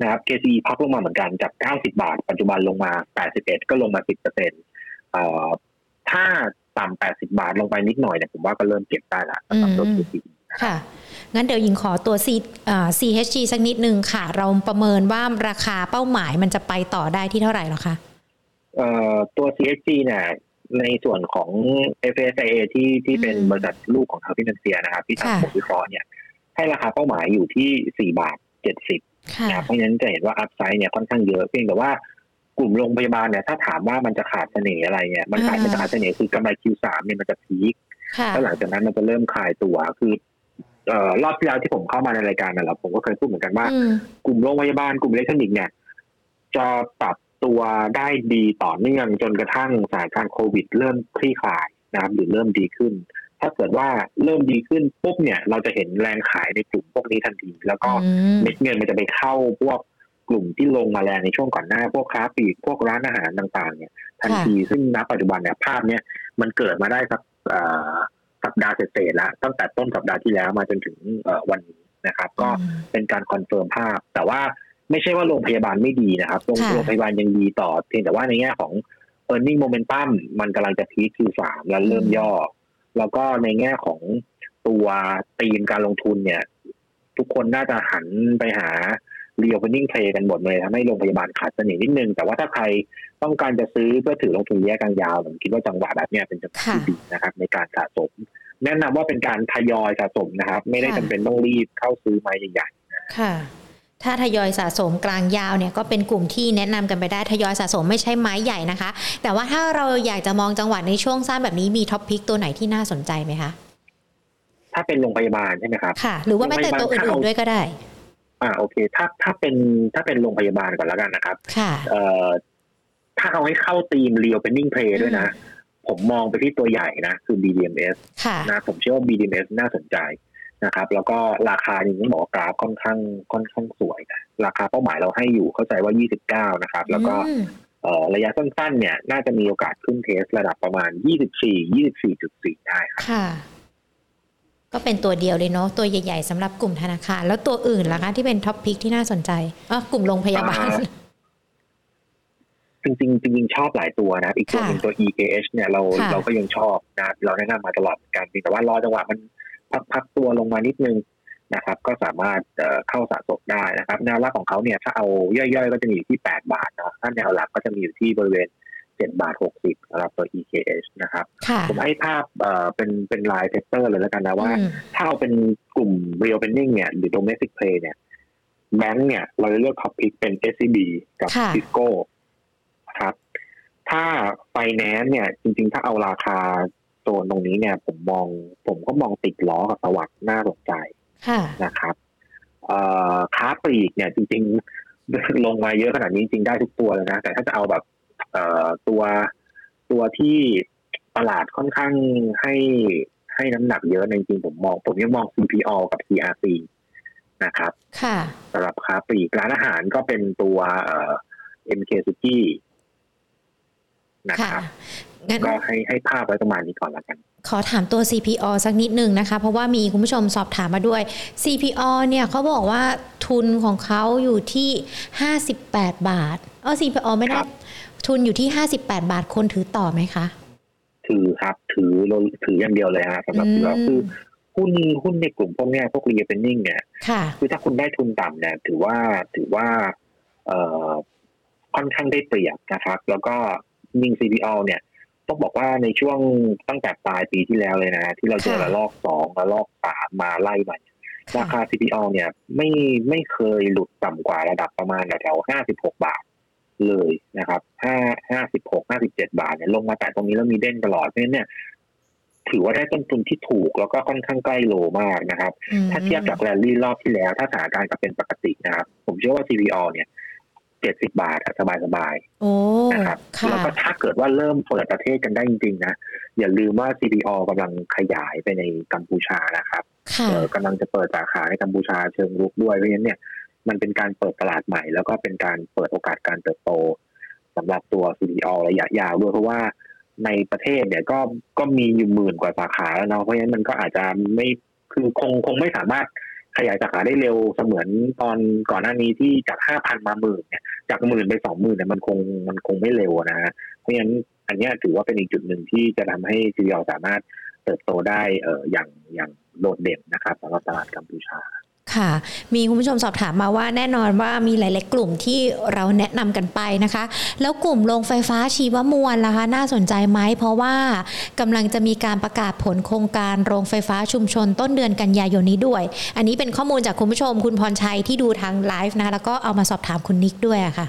นะครับ KCE พักลงมาเหมือนกันจาก 90 บาท ปัจจุบันลงมา 81 ก็ลงมา 10เปอร์เซ็นต์ถ้าต่ำแปดสิบบาทลงไปนิดหน่อยเนี่ยผมว่าก็เริ่มเก็บได้ละสำหรับรถ PPE ค่ะ งั้นเดี๋ยวยิงขอตัว C อ่า CHG สักนิดนึงค่ะ เราประเมินว่าราคาเป้าหมายมันจะไปต่อได้ที่เท่าไหร่หรอคะเอ่อตัว CHG เนี่ย ในส่วนของ FSIA ที่ที่เป็นอืมบริษัทลูกของทางพินันเซียนะครับ ที่ค่ะทำผลวิเคราะห์เนี่ยให้ราคาเป้าหมายอยู่ที่ 4 บาท 70ค่ะนะครับเพราะฉะนั้นจะเห็นว่าอัพไซด์เนี่ยค่อนข้างเยอะเพียงแต่ว่ากลุ่มโรงพยาบาลเนี่ยถ้าถามว่ามันจะขาดเสน่ห์อะไรเนี่ยมันขาดอ่ามันจะขาดเสน่ห์คือกำไร Q3 เนี่ยมันจะพีคค่ะแล้วหลังจากนั้นมันจะเริ่มคลายตัวคือเอ่อรอบที่แล้วที่ผมเข้ามาในรายการนั่นแหละผมก็เคยพูดเหมือนกันว่าอืมกลุ่มโรงพยาบาลกลุ่มอิเล็กทรอนิกส์เนี่ยจะปรับตัวได้ดีต่อเนื่องจนกระทั่งสถานการณ์โควิด เริ่มคลี่คลายนะครับหรือเริ่มดีขึ้น ถ้าเกิดว่าเริ่มดีขึ้นปุ๊บเนี่ย เราจะเห็นแรงขายในกลุ่มพวกนี้ทันที แล้วก็อืมเม็ดเงินมันจะไปเข้าพวกกลุ่มที่ลงมาแรงในช่วงก่อนหน้า พวกค้าปลีกพวกร้านอาหารต่าง ๆ เนี่ย ทันทีซึ่งณปัจจุบันเนี่ยภาพเนี่ยมันเกิดมาได้สักเอ่อสัปดาห์เศษๆแล้วตั้งแต่ต้นสัปดาห์ที่แล้วมาจนถึงเอ่อวันนี้นะครับ ก็อืมเป็นการ confirm ภาพ แต่ว่า ไม่ใช่ว่าโรงพยาบาลไม่ดีนะครับ โรงค่ะโรงพยาบาลยังดีต่อ เพียงแต่ว่าในแง่ของ e a r n i n g momentum มันกำลังจะ peak Q3 แล้วเริ่มย่อ แล้วก็ในแง่ของตัวตีมการลงทุนเนี่ย ทุกคนน่าจะหันไปหา reopening play กันหมดเลยทำให้โรงพยาบาลขาดเสน่ห์นิดนึง แต่ว่าถ้าใครต้องการจะซื้อเพื่อถือลงทุนระยะกลางยาวผมคิดว่าจังหวะแบบเนี้ยเป็นจังหวะที่ค่ะดีนะครับ ในการสะสม แนะนำว่าเป็นการทยอยสะสมนะครับ ไม่ได้ค่ะจำเป็นต้องรีบเข้าซื้อไม้ใหญ่ค่ะ ถ้าทยอยสะสมกลางยาวเนี่ยก็เป็นกลุ่มที่แนะนำกันไปได้ทยอยสะสมไม่ใช่ไม้ใหญ่นะคะ แต่ว่าถ้าเราอยากจะมองจังหวะในช่วงสั้นแบบนี้มีท็อปพิกตัวไหนที่น่าสนใจไหมคะถ้าเป็นโรงพยาบาลใช่ไหมครับค่ะ หรือว่าไม่แต่ตัวอื่นๆด้วยก็ได้ อ่าโอเค ถ้าถ้าเป็นถ้าเป็นโรงพยาบาลก่อนแล้วกันนะครับ ค่ะ เอ่อถ้าเอาให้เข้าทีม reopening play ด้วยนะ ผมมองไปที่ตัวใหญ่นะ คือ BDMs ค่ะนะผมเชื่อว่า BDMs น่าสนใจ นะครับ แล้วก็ราคาจริงๆต้องบอกว่ากราฟค่อนข้างค่อนข้างสวยนะราคาเป้าหมายเราให้อยู่เข้าใจว่า 29 นะครับ แล้วก็อืมเอ่อระยะสั้นๆ เนี่ย น่าจะมีโอกาสขึ้นเทสระดับประมาณ 24 24.4 ได้ครับค่ะ ก็เป็นตัวเดียวเลยเนาะตัวใหญ่ๆสำหรับกลุ่มธนาคาร แล้วตัวอื่นล่ะคะที่เป็น top pick ที่น่าสนใจอ๋อกลุ่มโรงพยาบาลอ่าจริงๆจริงๆชอบหลายตัวนะอีกตัวหนึ่งตัว EKH เนี่ยเราค่ะเราก็ยังชอบนะเราแนะนำมาตลอดเหมือนกันเพียงแต่ว่ารอจังหวะมัน พักพักตัวลงมานิดนึงนะครับ ก็สามารถเอ่อเข้าสะสมได้นะครับ แนวรับของเขาเนี่ยถ้าเอาย่อยๆ ก็จะมีอยู่ที่ 8 บาทเนาะถ้าแนวรับก็จะมีอยู่ที่บริเวณ7บาท60สำหรับตัว EKH นะครับค่ะผมให้ภาพเอ่อเป็นเป็นราย sector เลยแล้วกันนะว่าอืมถ้าเอาเป็นกลุ่ม real pending เนี่ยหรือ domestic play เนี่ยแบงก์เนี่ยเราจะเลือกท็อปพิกเป็น SCB กับค่ะ Cisco นะครับ ถ้า finance เนี่ยจริงๆ ถ้าเอาราคา โซนตรงนี้เนี่ยผมมอง ผมก็มองติดล้อกับสวัสด์น่าสนใจค่ะนะครับเอ่อค้าปลีกเนี่ยจริงๆ ลงมาเยอะขนาดนี้จริงๆได้ทุกตัวเลยนะ แต่ถ้าจะเอาแบบเอ่อตัวตัวที่ตลาดค่อนข้างให้ให้น้ำหนักเยอะในจริงๆผมมอง ผมยังมอง CPO กับ CRC นะครับ ค่ะสำหรับค้าปลีกร้านอาหารก็เป็นตัวเอ่อ MK Suki นะคค่ะรับงั้นก็ให้ให้ภาพไว้ประมาณนี้ก่อนละกัน ขอถามตัว CPO สักนิดหนึ่งนะคะ เพราะว่ามีคุณผู้ชมสอบถามมาด้วย CPO เนี่ยเขาบอกว่าทุนของเขาอยู่ที่ 58 บาทเออ CPO ไม่คได้รับทุนอยู่ที่ 58 บาทคนถือต่อไหมคะ ถือครับ ถือถืออย่างเดียวเลยฮะสำหรับอืมเราคือหุ้นหุ้นในกลุ่มพวกเนี้ยพวก reopening เนี่ยค่ะคือถ้าคุณได้ทุนต่ำเนี่ยถือว่าถือว่า เอ่อค่อนข้างได้เปรียบนะครับ แล้วก็ ยิง CPO เนี่ยต้องบอกว่าในช่วงตั้งแต่ปลายปีที่แล้วเลยนะ ที่เราเจอค่ะระลอกสองระลอกสามมาไล่มาราค่ะคา CPO เนี่ยไม่ไม่เคยหลุดต่ำกว่าระดับประมาณแถวๆห้าสิบหกบาทเลยนะครับห้าห้าสิบหกห้าสิบเจ็ดบาทเนี่ยลงมาแต่ตรงนี้แล้วมีเด้งตลอดเพราะฉะนั้นเนี่ยถือว่าได้ต้นทุนที่ถูกแล้วก็ค่อนข้างใกล้โลมากนะครับอืมถ้าเทียบจากแรลลี่รอบที่แล้ว ถ้าสถานการณ์กลับเป็นปกตินะครับ ผมเชื่อว่า CPO เนี่ย เจ็ดสิบาทสบายสบายๆโอ้นะครับค่ะแล้วก็ถ้าเกิดว่าเริ่มเปิดประเทศกันได้จริงๆนะอย่าลืมว่า CPO กำลังขยายไปในกัมพูชานะครับค่ะเออกำลังจะเปิดสาขาในกัมพูชาเชิงรุกด้วยเพราะฉะนั้นเนี่ยมันเป็นการเปิดตลาดใหม่ แล้วก็เป็นการเปิดโอกาสการเติบโตสำหรับตัว CPO ระยะยาวด้วยเพราะว่าในประเทศเนี่ยก็ก็มีอยู่หมื่นกว่าสาขาแล้วเนาะเพราะฉะนั้นมันก็อาจจะไม่คือคงคงไม่สามารถ ขยายสาขาได้เร็วเสมือนตอนก่อนหน้านี้ที่จากห้าพันมาหมื่นเนี่ยจากหมื่นไปสองหมื่นเนี่ยมันคงมันคงไม่เร็วนะฮะเพราะฉะนั้นอันนี้ถือว่าเป็นอีกจุดหนึ่งที่จะทำให้ซีรีอสามารถเติบโตได้เอออย่างอย่างโดดเด่นนะครับสำหรับตลาดกัมพูชา ค่ะ มีคุณผู้ชมสอบถามมาว่าแน่นอนว่ามีหลาย ๆ กลุ่มที่เราแนะนำกันไปนะคะ แล้วกลุ่มโรงไฟฟ้าชีวมวลล่ะคะ น่าสนใจไหมเพราะว่ากำลังจะมีการประกาศผลโครงการโรงไฟฟ้าชุมชนต้นเดือนกันยายนนี้ด้วย อันนี้เป็นข้อมูลจากคุณผู้ชมคุณพรชัยที่ดูทางไลฟ์นะคะแล้วก็เอามาสอบถามคุณนิกด้วยอะค่ะ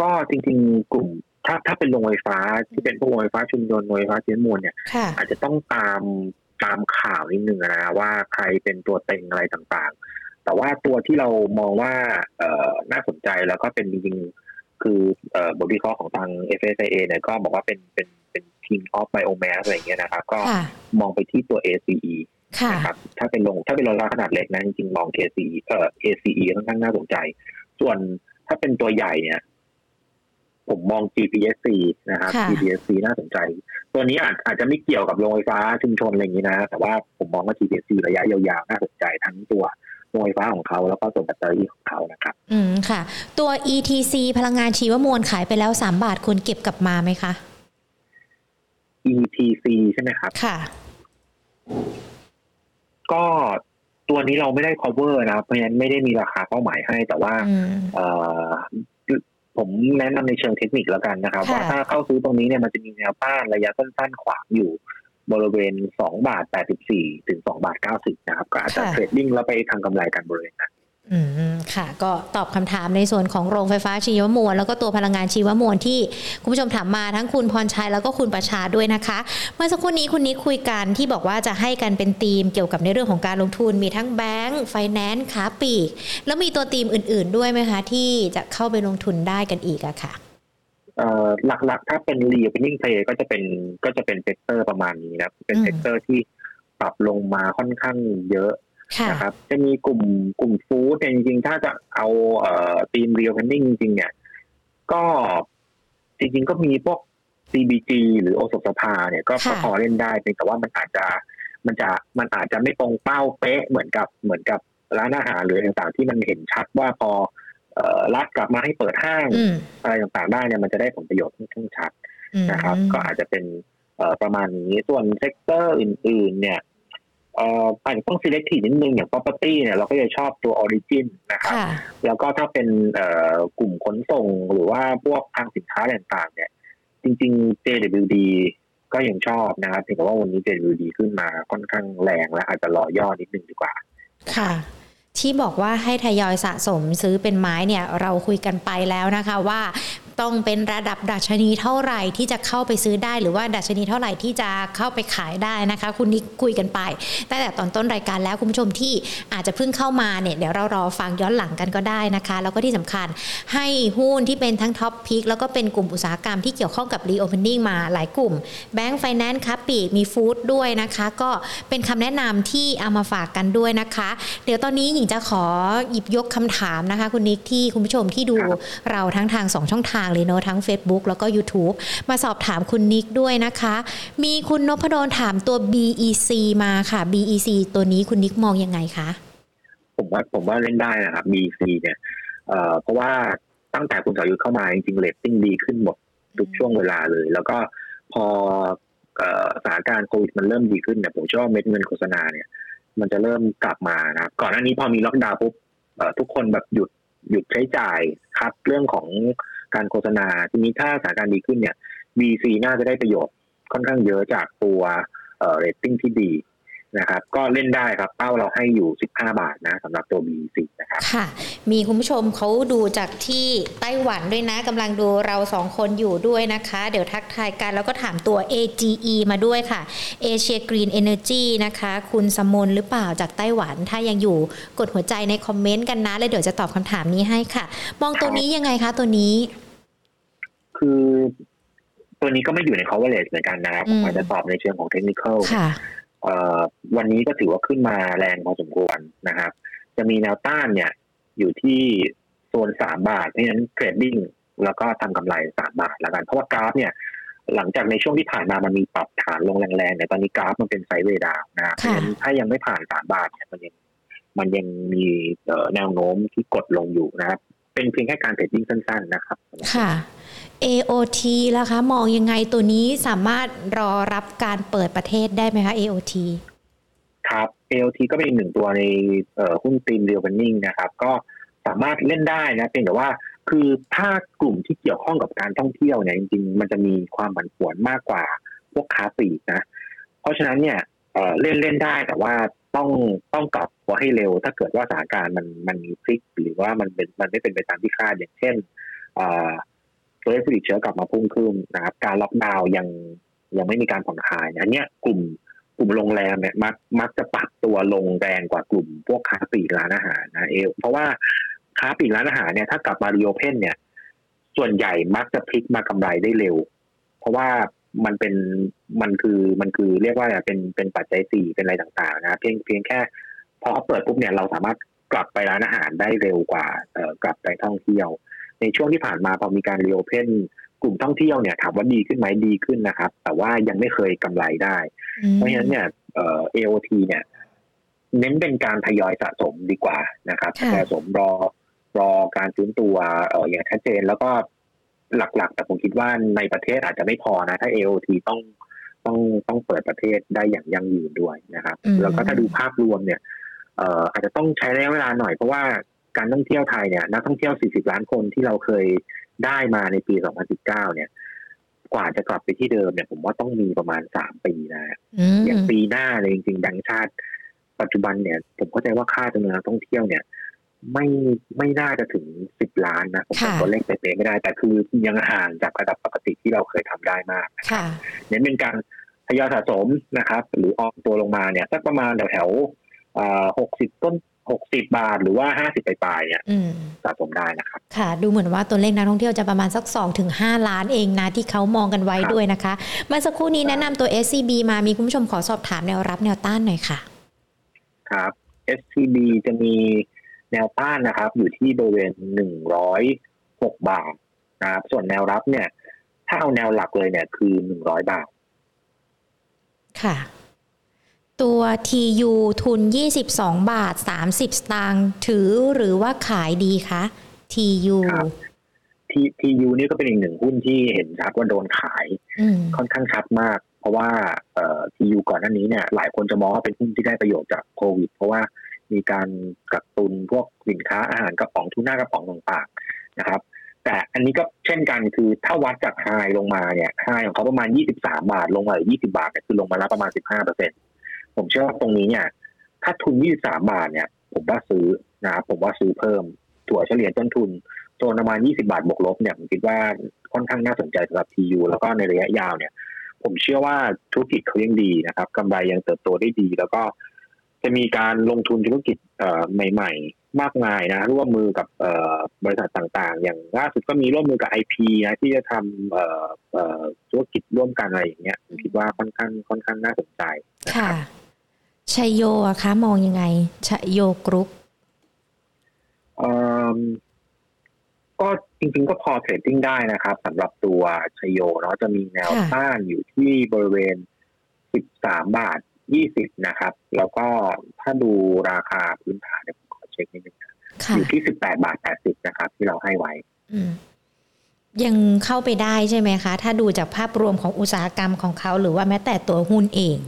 ก็จริง ๆ กลุ่มถ้าถ้าเป็นโรงไฟฟ้าที่เป็นพวกโรงไฟฟ้าชุมชนโรงไฟฟ้าชีวมวลเนี่ยค่ะอาจจะต้องตาม ตามข่าวนิดนึงนะว่าใครเป็นตัวเต็งอะไรต่างๆ แต่ว่าตัวที่เรามองว่าเอ่อน่าสนใจแล้วก็เป็นจริงๆคือเอ่อบทวิเคราะห์ของทาง FSIA เนี่ยก็บอกว่าเป็นเป็นเป็น King of Biomass อะไรอย่างเงี้ยนะครับ ก็ค่ะมองไปที่ตัว ACE ค่ะนะครับถ้าเป็นโรงถ้าเป็นโรงไฟฟ้าขนาดเล็กนะจริงๆมอง ACE เอ่อ ACE ค่อนข้างน่าสนใจ ส่วนถ้าเป็นตัวใหญ่เนี่ย ผมมอง GPSC นะครับค่ะ GPSC น่าสนใจ ตัวนี้อาจอาจจะไม่เกี่ยวกับโรงไฟฟ้าชุมชนอะไรอย่างนี้นะ แต่ว่าผมมองว่า GPSC ระยะยาวๆ น่าสนใจทั้งตัวโรงไฟฟ้าของเขาแล้วก็ตัวแบตเตอรี่ของเขานะครับ อืมค่ะ ตัว ETC พลังงานชีวมวลขายไปแล้ว3บาทควรเก็บกลับมาไหมคะ ETC ใช่ไหมครับ ค่ะ ก็ตัวนี้เราไม่ได้ cover นะครับเพราะฉะนั้นไม่ได้มีราคาเป้าหมายให้ แต่ว่าอืมเอ่อ ผมแนะนำในเชิงเทคนิคแล้วกันนะครับค่ะว่าถ้าเข้าซื้อตรงนี้เนี่ยมันจะมีแนวต้านระยะสั้นๆขวางอยู่บริเวณ 2 บาท 84 ถึง 2 บาท 90 นะครับ ก็อาจจะเทรดดิ้งแล้วไปทำกำไรกันบริเวณนั้น อืมค่ะ ก็ตอบคำถามในส่วนของโรงไฟฟ้าชีวมวล แล้วก็ตัวพลังงานชีวมวลที่คุณผู้ชมถามมาทั้งคุณพรชัยแล้วก็คุณประชาด้วยนะคะ เมื่อสักครู่นี้คุณนิกคุยกันที่บอกว่าจะให้กันเป็นธีมเกี่ยวกับในเรื่องของการลงทุน มีทั้งแบงก์ไฟแนนซ์ค้าปลีก แล้วมีตัวธีมอื่น ๆ ด้วยไหมคะ ที่จะเข้าไปลงทุนได้กันอีกอะค่ะเอ่อหลักๆ ถ้าเป็น reopening play ก็จะเป็นก็จะเป็น sector ประมาณนี้นะครับเป็นอืม sector ที่ปรับลงมาค่อนข้างเยอะค่ะ นะครับจะมีกลุ่มกลุ่ม food เนี่ยจริงๆ ถ้าจะเอาเอ่อทีม reopening จริงๆเนี่ยก็จริงๆก็มีพวก CBG หรือโอสถสภาเนี่ยก็ค่ะก็พอเล่นได้เพียงแต่ว่ามันอาจจะมันจะมันอาจจะไม่ตรงเป้าเป๊ะเหมือนกับเหมือนกับร้านอาหารหรืออะไรต่างๆที่มันเห็นชัดว่าพอเอ่อรัฐกลับมาให้เปิดห้างอืมอะไรต่างๆได้เนี่ยมันจะได้ผลประโยชน์ค่อนข้างชัดอืมนะครับ ก็อาจจะเป็นเอ่อประมาณนี้ส่วน sector อื่น ๆ เนี่ยเอ่ออาจจะต้อง selective นิดนึงอย่าง property เนี่ยเราก็จะชอบตัว Origin นะครับค่ะแล้วก็ถ้าเป็นเอ่อกลุ่มขนส่งหรือว่าพวกทางสินค้าต่างๆ เนี่ย จริง ๆ JWD ก็ยังชอบนะครับเพียงแต่ว่าวันนี้ JWD ขึ้นมาค่อนข้างแรงและอาจจะรอย่อนิดนึงดีกว่า ค่ะ ที่บอกว่าให้ทยอยสะสมซื้อเป็นไม้เนี่ย เราคุยกันไปแล้วนะคะว่า ต้องเป็นระดับดัชนีเท่าไหร่ที่จะเข้าไปซื้อได้ หรือว่าดัชนีเท่าไหร่ที่จะเข้าไปขายได้นะคะ คุณนิกคุยกันไปตั้งแต่ตอนต้นรายการแล้วคุณผู้ชมที่อาจจะเพิ่งเข้ามาเนี่ยเดี๋ยวเรารอฟังย้อนหลังกันก็ได้นะคะ แล้วก็ที่สำคัญให้หุ้นที่เป็นทั้ง top pick แล้วก็เป็นกลุ่มอุตสาหกรรมที่เกี่ยวข้องกับ reopening มาหลายกลุ่มแบงก์ไฟแนนซ์ค้าปลีกมี food ด้วยนะคะ ก็เป็นคำแนะนำที่เอามาฝากกันด้วยนะคะ เดี๋ยวตอนนี้หญิงจะขอหยิบยกคำถามนะคะ คุณนิกที่คุณผู้ชมที่ดูเราทั้งทาง 2 ช่องทางเลยเนาะทั้ง Facebook แล้วก็ YouTube มาสอบถามคุณนิกด้วยนะคะ มีคุณนพดลถามตัว BEC มาค่ะ BEC ตัวนี้คุณนิกมองยังไงคะ ผมว่าผมว่าเล่นได้นะครับ BEC เนี่ยเอ่อเพราะว่าตั้งแต่คุณสายุทธเข้ามาจริงๆเรตติ้งดีขึ้นหมดทุกช่วงเวลาเลย แล้วก็พอสถานการณ์โควิดมันเริ่มดีขึ้นเนี่ยผมเชื่อว่าเม็ดเงินโฆษณาเนี่ย มันจะเริ่มกลับมานะครับ ก่อนหน้านี้พอมีล็อกดาวน์ปุ๊บทุกคนแบบหยุดหยุดใช้จ่าย cut เรื่องของ การโฆษณา ทีนี้ถ้าสถานการณ์ดีขึ้นเนี่ย VC น่าจะได้ประโยชน์ค่อนข้างเยอะจากตัวเอ่อเรตติ้งที่ดีนะครับก็เล่นได้ครับเป้าเราให้อยู่ 15 บาทนะสำหรับตัว VC นะครับค่ะมีคุณผู้ชมเขาดูจากที่ไต้หวันด้วยนะกำลังดูเราสองคนอยู่ด้วยนะคะ เดี๋ยวทักทายกันแล้วก็ถามตัว AGE มาด้วยค่ะ Asia Green Energy นะคะ คุณสมนหรือเปล่าจากไต้หวัน ถ้ายังอยู่กดหัวใจในคอมเมนต์กันนะ แล้วเดี๋ยวจะตอบคำถามนี้ให้ค่ะ มองตัวนี้ยังไงคะตัวนี้ คือตัวนี้ก็ไม่อยู่ใน coverage เหมือนกันนะครับอืมผมอาจจะตอบในเชิงของเทคนิคค่ะเอ่อวันนี้ก็ถือว่าขึ้นมาแรงพอสมควรนะครับ จะมีแนวต้านเนี่ย อยู่ที่โซนสามบาท เพราะฉะนั้น trading แล้วก็ทำกำไรสามบาทแล้วกัน เพราะว่ากราฟเนี่ย หลังจากในช่วงที่ผ่านมามันมีปรับฐานลงแรงๆเนี่ยตอนนี้กราฟมันเป็น sideway down นะครับเพราะฉะนั้นถ้ายังไม่ผ่านสามบาทเนี่ยมันยังมันยังมีเอ่อแนวโน้มที่กดลงอยู่นะครับ เป็นเพียงแค่การ trading สั้น ๆ นะครับ ค่ะ AOT ล่ะคะ มองยังไงตัวนี้สามารถรอรับการเปิดประเทศได้ไหมคะ AOT ครับ AOT ก็เป็นอีกหนึ่งตัวในหุ้น theme reopening นะครับ ก็สามารถเล่นได้นะเพียงแต่ว่าคือถ้ากลุ่มที่เกี่ยวข้องกับการท่องเที่ยวเนี่ยจริงๆ มันจะมีความผันผวนมากกว่าพวกค้าปลีกนะ เพราะฉะนั้นเนี่ย เล่นเล่นได้แต่ว่าต้องต้องกลับตัวให้เร็ว ถ้าเกิดว่าสถานการณ์มันมันมีพลิกหรือว่ามันเป็นมันไม่เป็นไปตามที่คาดอย่างเช่นตัวเลขผู้ติดเชื้อกลับมาพุ่งขึ้นนะครับการล็อกดาวน์ยังยังไม่มีการผ่อนคลายอันนี้กลุ่มกลุ่มโรงแรมเนี่ยมักมักจะปรับตัวลงแรงกว่ากลุ่มพวกค้าปลีกร้านอาหารนะเอเพราะว่าค้าปลีกร้านอาหารเนี่ยถ้ากลับมารีโอเพนเนี่ย ส่วนใหญ่มักจะพลิกมากำไรได้เร็ว เพราะว่า มันเป็นมันคือมันคือเรียกว่าเป็นเป็นปัจจัยสี่เป็นอะไรต่างๆ นะเพียงเพียงแค่พอเปิดปุ๊บเนี่ยเราสามารถกลับไปร้านอาหารได้เร็วกว่าเอ่อกลับไปท่องเที่ยว ในช่วงที่ผ่านมาพอมีการรีโอเพนกลุ่มท่องเที่ยวเนี่ยถามว่าดีขึ้นไหมดีขึ้นนะครับ แต่ว่ายังไม่เคยกำไรได้ เพราะฉะนั้นเนี่ยเอ่อ AOT เนี่ย เน้นเป็นการทยอยสะสมดีกว่านะครับสะสมรอรอการฟื้นตัวเอออย่างชัดเจนแล้วก็ หลักๆ แต่ผมคิดว่าในประเทศอาจจะไม่พอนะ ถ้า AOT ต้องต้องต้องเปิดประเทศได้อย่างยั่งยืนด้วยนะครับ แล้วก็ถ้าดูภาพรวมเนี่ยเอ่ออาจจะต้องใช้ระยะเวลาหน่อยเพราะว่าการท่องเที่ยวไทยเนี่ยนักท่องเที่ยว 40 ล้านคนที่เราเคยได้มาในปี 2019 เนี่ย กว่าจะกลับไปที่เดิมเนี่ย ผมว่าต้องมีประมาณ 3 ปีนะอย่างปีหน้าเลยจริงๆแบงค์ชาติ ปัจจุบันเนี่ย ผมเข้าใจว่าค่าจำนวนนักท่องเที่ยวเนี่ย ไม่ไม่น่าจะถึงสิบล้านนะผมจำตัวเลขเป๊ะไม่ได้ แต่คือยังห่างจากระดับปกติที่เราเคยทำได้มากเน้นเป็นการทยอยสะสมนะครับ หรือออกตัวลงมาเนี่ยสักประมาณแถวแถวหกสิบต้นหกสิบบาทหรือว่าห้าสิบปลายเนี่ยสะสมได้นะครับ ค่ะ ดูเหมือนว่าตัวเลขนักท่องเที่ยวจะประมาณสักสองถึงห้าล้านเองนะที่เขามองกันไว้ด้วยนะคะเมื่อสักครู่นี้แนะนำตัว SCB มามีคุณผู้ชมขอสอบถามแนวรับแนวต้านหน่อยค่ะ ครับ SCB จะมี แนวต้านนะครับ อยู่ที่บริเวณหนึ่งร้อยหกบาทนะครับ ส่วนแนวรับเนี่ย ถ้าเอาแนวหลักเลยเนี่ย คือหนึ่งร้อยบาท ค่ะ ตัว TU ทุนยี่สิบสองบาทสามสิบสตางค์ถือหรือว่าขายดีคะ TU ทีทียูนี่ก็เป็นอีกหนึ่งหุ้นที่เห็นชัดว่าโดนขายค่อนข้างชัดมาก เพราะว่าเอ่อทียูก่อนหน้านี้เนี่ยหลายคนจะมองว่าเป็นหุ้นที่ได้ประโยชน์จากโควิด เพราะว่า มีการกักตุนพวกสินค้าอาหารกระป๋องทุน่ากระป๋องต่างๆนะครับ แต่อันนี้ก็เช่นกันคือถ้าวัดจากไฮลงมาเนี่ยไฮของเขาประมาณ 23 บาทลงมา20 บาทเนี่ยคือลงมาแล้วประมาณ 15เปอร์เซ็นผมเชื่อว่าตรงนี้เนี่ย ถ้าทุน 23 บาทเนี่ย ผมว่าซื้อนะครับผมว่าซื้อเพิ่มถั่วเฉลี่ยต้นทุนโซนประมาณ 20 บาทบวกลบเนี่ยผมคิดว่าค่อนข้างน่าสนใจสำหรับ TU แล้วก็ในระยะยาวเนี่ย ผมเชื่อว่าธุรกิจเขายังดีนะครับกำไรยังเติบโตได้ดี แล้วก็ จะมีการลงทุนธุรกิจใหม่ ๆ มากมายนะร่วมมือกับบริษัทต่างๆ อย่างล่าสุดก็มีร่วมมือกับไอพีนะที่จะทำธุรกิจร่วมกันอะไรอย่างเงี้ยผมคิดว่าค่อนข้างค่อนข้างน่าสนใจค่ะชัยโยอะคะมองยังไงชัยโยกรุ๊ปก็จริงๆก็พอ trading ได้นะครับสำหรับตัวชัยโยเนาะจะมีแนวต้านอยู่ที่บริเวณ 13 บาท ยี่สิบนะครับ แล้วก็ถ้าดูราคาพื้นฐานเดี๋ยวผมขอเช็คนิดนึงอยู่ที่สิบแปดบาทแปดสิบนะครับ ที่เราให้ไว้ยังเข้าไปได้ใช่ไหมคะ ถ้าดูจากภาพรวมของอุตสาหกรรมของเขา หรือว่าแม้แต่ตัวหุ้นเอง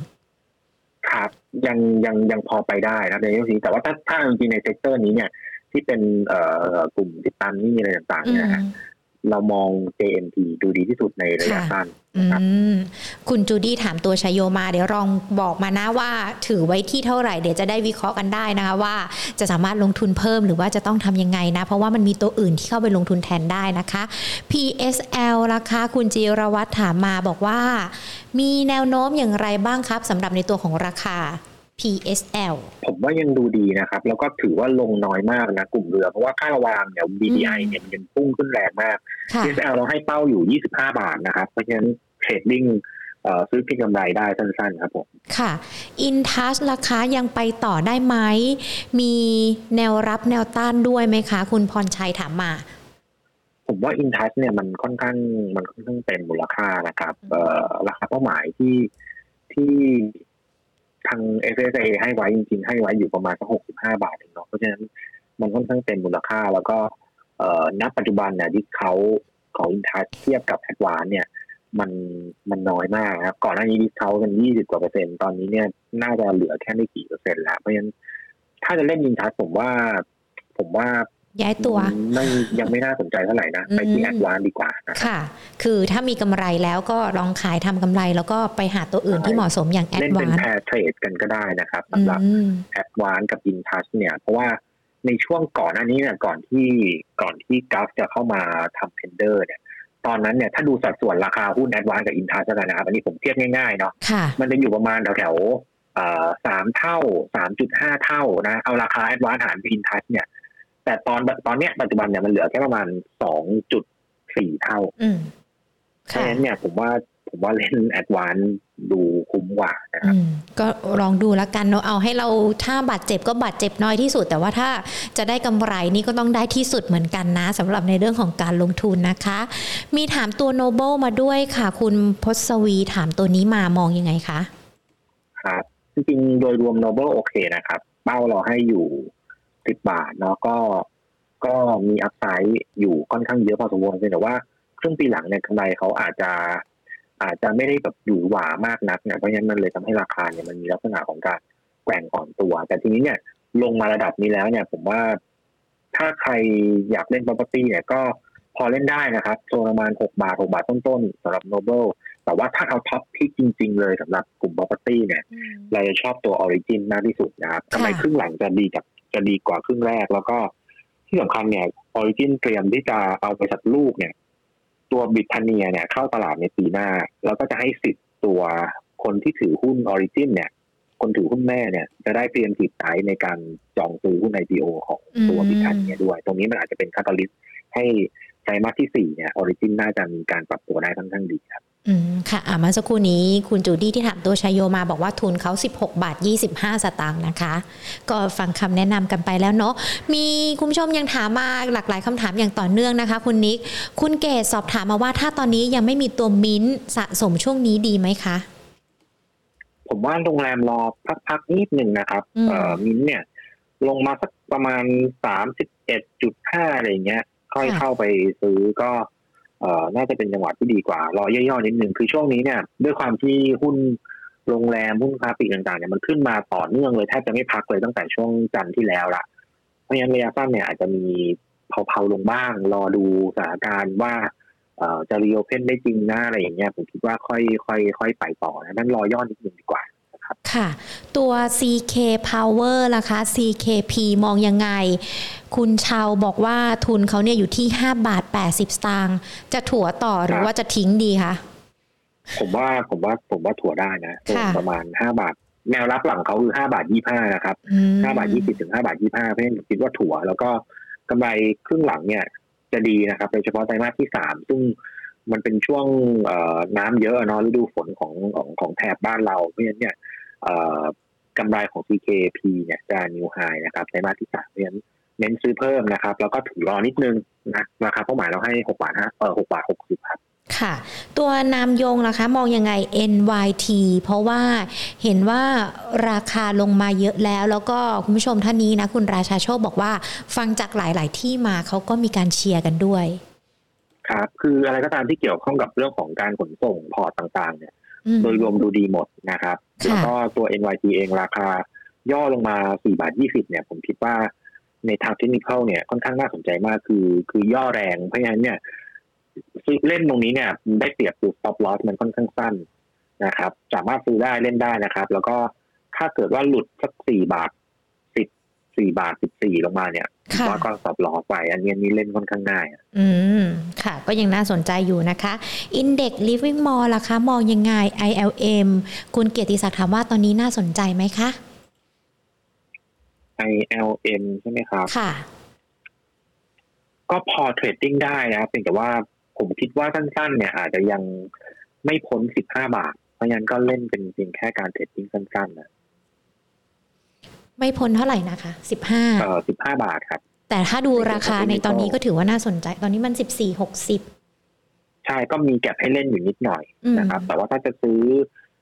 ครับ ยังยังยังพอไปได้นะในเรื่องนี้แต่ว่าถ้าถ้าจริงใน sector นี้เนี่ย ที่เป็นเอ่อกลุ่มติดตามหนี้อะไรต่างๆเนี่ย เรามอง JMT ดูดีที่สุดในระยะสั้นคุณจูดี้ถามตัวชยโยมาเดี๋ยวลองบอกมานะว่า ถือไว้ที่เท่าไหร่ เดี๋ยวจะได้วิเคราะห์กันได้นะคะว่าจะสามารถลงทุนเพิ่มหรือว่าจะต้องทำยังไงนะ เพราะว่ามันมีตัวอื่นที่เข้าไปลงทุนแทนได้นะคะ PSL ราคาคุณจีรวัตรถามมาบอกว่า มีแนวโน้มอย่างไรบ้างครับสำหรับในตัวของราคา PSL ผมว่ายังดูดีนะครับ แล้วก็ถือว่าลงน้อยมากนะกลุ่มเรือ เพราะว่าค่าระวางเนี่ย BDI เนี่ยมันยังพุ่งขึ้นแรงมาก PSL เราให้เป้าอยู่ 25 บาทนะครับ เพราะฉะนั้นเทรดดิ้งซื้อพิกำไรได้สั้นๆครับผม ค่ะ อินทัสราคายังไปต่อได้ไหม มีแนวรับแนวต้านด้วยไหมคะ คุณพรชัยถามมาผมว่าอินทัสเนี่ยมันค่อนข้างมันค่อนข้างเต็มมูลค่านะครับราคาเป้าหมายที่ที่ ทาง FSA ให้ไว้จริงๆ ให้ไว้อยู่ประมาณสักหกสิบห้าบาทเองเนาะเพราะฉะนั้นมันค่อนข้างเต็มมูลค่า แล้วก็เอ่อณปัจจุบันเนี่ย discount ของอินทัสเทียบกับแอดวานซ์เนี่ย มันมันน้อยมากครับก่อนหน้านี้ discount กันยี่สิบกว่าเปอร์เซ็นต์ตอนนี้เนี่ยน่าจะเหลือแค่ไม่กี่เปอร์เซ็นต์แล้วเพราะฉะนั้นถ้าจะเล่นอินทัสผมว่า ผมว่า ย้ายตัวไม่ยังไม่น่าสนใจเท่าไหร่นะ ไปที่อืม ADVANC ดีกว่านะครับค่ะ คือถ้ามีกำไรแล้วก็ลองขายทำกำไร แล้วก็ไปหาตัวอื่นที่เหมาะสมอย่าง ADVANC เล่นเป็น pair trade กันก็ได้นะครับอืสำหรับ ADVANC กับอินทัสเนี่ย เพราะว่าในช่วงก่อนหน้านี้เนี่ยก่อนที่ก่อนที่ GULF จะเข้ามาทำ tender เนี่ย ตอนนั้นเนี่ยถ้าดูสัดส่วนราคาหุ้น ADVANC กับอินทัสกันนะครับ อันนี้ผมเทียบง่ายๆเนาะค่ะมันจะอยู่ประมาณแถวๆเอ่อสามเท่าสามจุดห้าเท่านะเอาราคา ADVANC หารอินทัสเนี่ย แต่ตอนตอนเนี้ยปัจจุบันเนี่ยมันเหลือแค่ประมาณสองจุดสี่เท่าอืมเพราะค่ะฉะนั้นเนี่ยผมว่าผมว่าเล่น ADVANC ดูคุ้มกว่านะครับอืมก็ลองดูแล้วกันเนาะเอาให้เราถ้าบาดเจ็บก็บาดเจ็บน้อยที่สุด แต่ว่าถ้าจะได้กำไรนี่ก็ต้องได้ที่สุดเหมือนกันนะสำหรับในเรื่องของการลงทุนนะคะ มีถามตัว Noble มาด้วยค่ะ คุณพศวีถามตัวนี้มามองยังไงคะครับจริงๆโดยรวม Noble โอเคนะครับ เป้าเราให้อยู่ สิบบาทเนาะก็ก็มี upside อยู่ค่อนข้างเยอะพอสมควรเพียงแต่ว่าครึ่งปีหลังเนี่ยกำไรเขาอาจจะ อาจจะไม่ได้แบบหวือหวามากนักเนี่ยเพราะฉะนั้นมันเลยทำให้ราคาเนี่ยมันมีลักษณะของการแกว่งอ่อนตัว แต่ทีนี้เนี่ยลงมาระดับนี้แล้วเนี่ย ผมว่าถ้าใครอยากเล่น property เนี่ยก็พอเล่นได้นะครับโซนประมาณหกบาทหกบาทต้นๆสำหรับโนเบิลแต่ว่าถ้าเอาท็อปพิกจริง ๆ เลยสำหรับกลุ่ม property เนี่ย เราจะชอบตัว Origin มากที่สุดนะครับค่ะทำไมครึ่งหลังจะดีจาก จะดีกว่าครึ่งแรก แล้วก็ที่สำคัญเนี่ย Origin เตรียมที่จะเอาบริษัทลูกเนี่ย ตัวบิทเนียเนี่ยเข้าตลาดในปีหน้า แล้วก็จะให้สิทธิ์ตัวคนที่ถือหุ้น Origin เนี่ย คนถือหุ้นแม่เนี่ย จะได้เตรียมสิทธิ์ใช้ในการจองซื้อหุ้น IPO ของตัวอืมบิทเนียด้วย ตรงนี้มันอาจจะเป็นคาตาลิสต์ให้ไตรมาสที่สี่เนี่ย Origin น่าจะมีการปรับตัวได้ค่อนข้างดีครับ อืมค่ะอะเมื่อสักครู่นี้คุณจูดี้ที่ถามตัวชายโยมาบอกว่าทุนเขา 16 บาท 25 สตางค์นะคะ ก็ฟังคำแนะนำกันไปแล้วเนาะมีคุณผู้ชมยังถามมาหลากหลายคำถามอย่างต่อเนื่องนะคะ คุณนิก คุณเกศสอบถามมาว่าถ้าตอนนี้ยังไม่มีตัวมิ้นท์สะสมช่วงนี้ดีไหมคะ ผมว่าโรงแรมรอพักๆนิดหนึ่งนะครับอืมเอ่อมินท์เนี่ย ลงมาสักประมาณสามสิบเอ็ดจุดห้าอะไรอย่างเงี้ย ค่อยเข้าไปซื้อก็ เอ่อน่าจะเป็นจังหวะที่ดีกว่ารอย่อๆนิดหนึ่งคือช่วงนี้เนี่ยด้วยความที่หุ้นโรงแรมหุ้นค้าปลีกต่างๆเนี่ยมันขึ้นมาต่อเนื่องเลยแทบจะไม่พักเลยตั้งแต่ช่วงจันทร์ที่แล้วละเพราะฉะนั้นระยะสั้นเนี่ยอาจจะมีเผาๆลงบ้าง รอดูสถานการณ์ว่าเอ่อจะรีโอเพนได้จริงนะอะไรอย่างเงี้ยผมคิดว่าค่อยค่อยค่อยไปต่อนะนั้นรอย่อนิดหนึ่งดีกว่า ค่ะ ตัว CK Power ล่ะคะ CKP มองยังไง คุณชาวบอกว่าทุนเขาเนี่ยอยู่ที่ 5 บาท 80 สตางค์จะถั่วต่อหรือว่าจะทิ้งดีคะผมว่าผมว่าผมว่าถั่วได้นะค่ะประมาณห้าบาทแนวรับหลังเขาคือห้าบาทยี่ห้านะครับอืมห้าบาทยี่สิบถึงห้าบาทยี่ห้าเพราะฉะนั้นผมคิดว่าถั่ว แล้วก็กำไรครึ่งหลังเนี่ย จะดีนะครับโดยเฉพาะไตรมาสที่สามซึ่งมันเป็นช่วงเอ่อน้ำเยอะเนาะฤดูฝนของของของแถบบ้านเราเพราะฉะนั้นเนี่ยเอ่อ กำไรของ CKP เนี่ยจะนิวไฮนะครับไตรมาสที่สามเพราะฉะนั้นเน้นซื้อเพิ่มนะครับ แล้วก็ถือรอนิดนึงนะราคาเป้าหมายเราให้หกบาทห้าเออหกบาทหกสิบครับค่ะ ตัวนามยงล่ะคะ มองยังไง NYT เพราะว่าเห็นว่าราคาลงมาเยอะแล้ว แล้วก็คุณผู้ชมท่านนี้นะ คุณราชาโชคบอกว่า ฟังจากหลาย ๆ ที่มาเขาก็มีการเชียร์กันด้วย ครับ คืออะไรก็ตามที่เกี่ยวข้องกับเรื่องของการขนส่งพอร์ตต่าง ๆ เนี่ยอืม โดยรวมดูดีหมดนะครับค่ะแล้วก็ตัว NYT เองราคา ย่อลงมา 4 บาท 20 เนี่ย ผมคิดว่าในทางเทคนิคเนี่ยค่อนข้างน่าสนใจมากคือ คือย่อแรงเพราะฉะนั้นเนี่ยซื้อเล่นตรงนี้เนี่ย ได้เปรียบคือ stop loss มันค่อนข้างสั้นนะครับ สามารถซื้อได้เล่นได้นะครับ แล้วก็ถ้าเกิดว่าหลุดสัก 4 บาท 10 4 บาท 14 ลงมาเนี่ย ผมค่ะว่าก็ stop loss ไป อันนี้อันนี้เล่นค่อนข้างง่ายอืมค่ะ ก็ยังน่าสนใจอยู่นะคะ Index Living Mall ล่ะคะ มองยังไง ILM คุณเกียรติศักดิ์ถามว่าตอนนี้น่าสนใจไหมคะ ILM ใช่ไหมครับค่ะ ก็พอ trading ได้นะเพียงแต่ว่าผมคิดว่าสั้นๆ เนี่ย อาจจะยังไม่พ้น15บาท เพราะฉะนั้นก็เล่นเป็นเพียงแค่การ trading สั้นๆนะ ไม่พ้นเท่าไหร่นะคะ15เอ่อ15บาทครับ แต่ถ้าดูราคาในตอนนี้ก็ถือว่าน่าสนใจ ตอนนี้มัน14 60ใช่ก็มีแก็บให้เล่นอยู่นิดหน่อยอืมนะครับ แต่ว่าถ้าจะซื้อ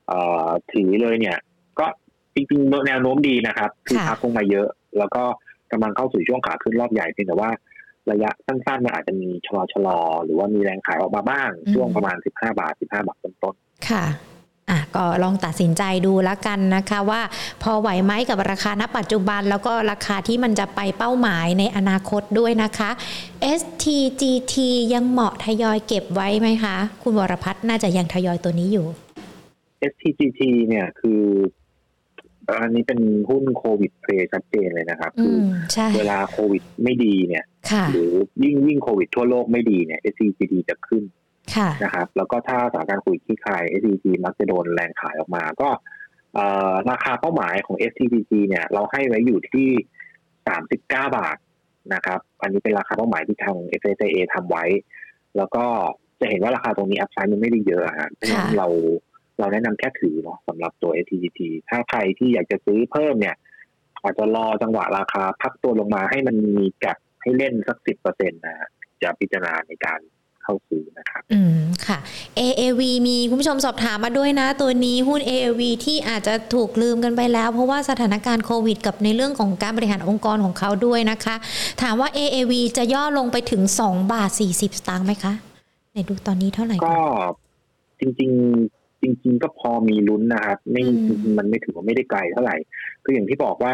เอ่อถือเลยเนี่ย ก็จริงๆแนวโน้มดีนะครับ คือค่ะพักลงมาเยอะ แล้วก็กำลังเข้าสู่ช่วงขาขึ้นรอบใหญ่เพียงแต่ว่าระยะสั้นๆมันอาจจะมีชะลอชะลอหรือว่ามีแรงขายออกมาบ้าง ช่วงประมาณ15บาท15บาทต้นค่ะ อะก็ลองตัดสินใจดูแล้วกันนะคะว่าพอไหวไหมกับราคาณปัจจุบัน แล้วก็ราคาที่มันจะไปเป้าหมายในอนาคตด้วยนะคะ STGT ยังเหมาะทยอยเก็บไว้ไหมคะ คุณวรพัฒน์น่าจะยังทยอยตัวนี้อยู่ๆ STGT เนี่ยคือเอ่ออันนี้เป็นหุ้นโควิดเพลย์ชัดเจนเลยนะครับอืคือมใช่เวลาโควิดไม่ดีเนี่ยค่ะหรือยิ่งยิ่งโควิดทั่วโลกไม่ดีเนี่ย SCGD จะขึ้นค่ะ นะครับแล้วก็ถ้าสถานการณ์โควิดที่คลาย SCG มักจะโดนแรงขายออกมา ก็เอ่อราคาเป้าหมายของ SCG เนี่ย เราให้ไว้อยู่ที่ 39 บาทนะครับ อันนี้เป็นราคาเป้าหมายที่ทาง FSA ทำไว้ แล้วก็จะเห็นว่าราคาตรงนี้อัพไซด์มันไม่ได้เยอะอะฮะเพราะฉะนั้นเราเราแนะนำแค่ถือเนาะสำหรับตัว SCGT ถ้าใครที่อยากจะซื้อเพิ่มเนี่ยอาจจะรอจังหวะราคาพักตัวลงมาให้มันมีแกลบให้เล่นสักสิบเปอร์เซ็นต์นะฮะจะพิจารณาในการ เข้าซื้อนะครับ อืมค่ะ AAV มีคุณผู้ชมสอบถามมาด้วยนะ ตัวนี้หุ้น AAV ที่อาจจะถูกลืมกันไปแล้ว เพราะว่าสถานการณ์โควิด กับในเรื่องของการบริหารองค์กรของเขาด้วยนะคะ ถามว่า AAV จะย่อลงไปถึง2บาท40 สตางค์ไหมคะไหนดูตอนนี้เท่าไหร่ก็ก่อนจริงๆ จริง ๆ ก็พอมีลุ้นนะครับ ไม่อืมจริงๆมันไม่ถือว่าไม่ได้ไกลเท่าไหร่คืออย่างที่บอกว่า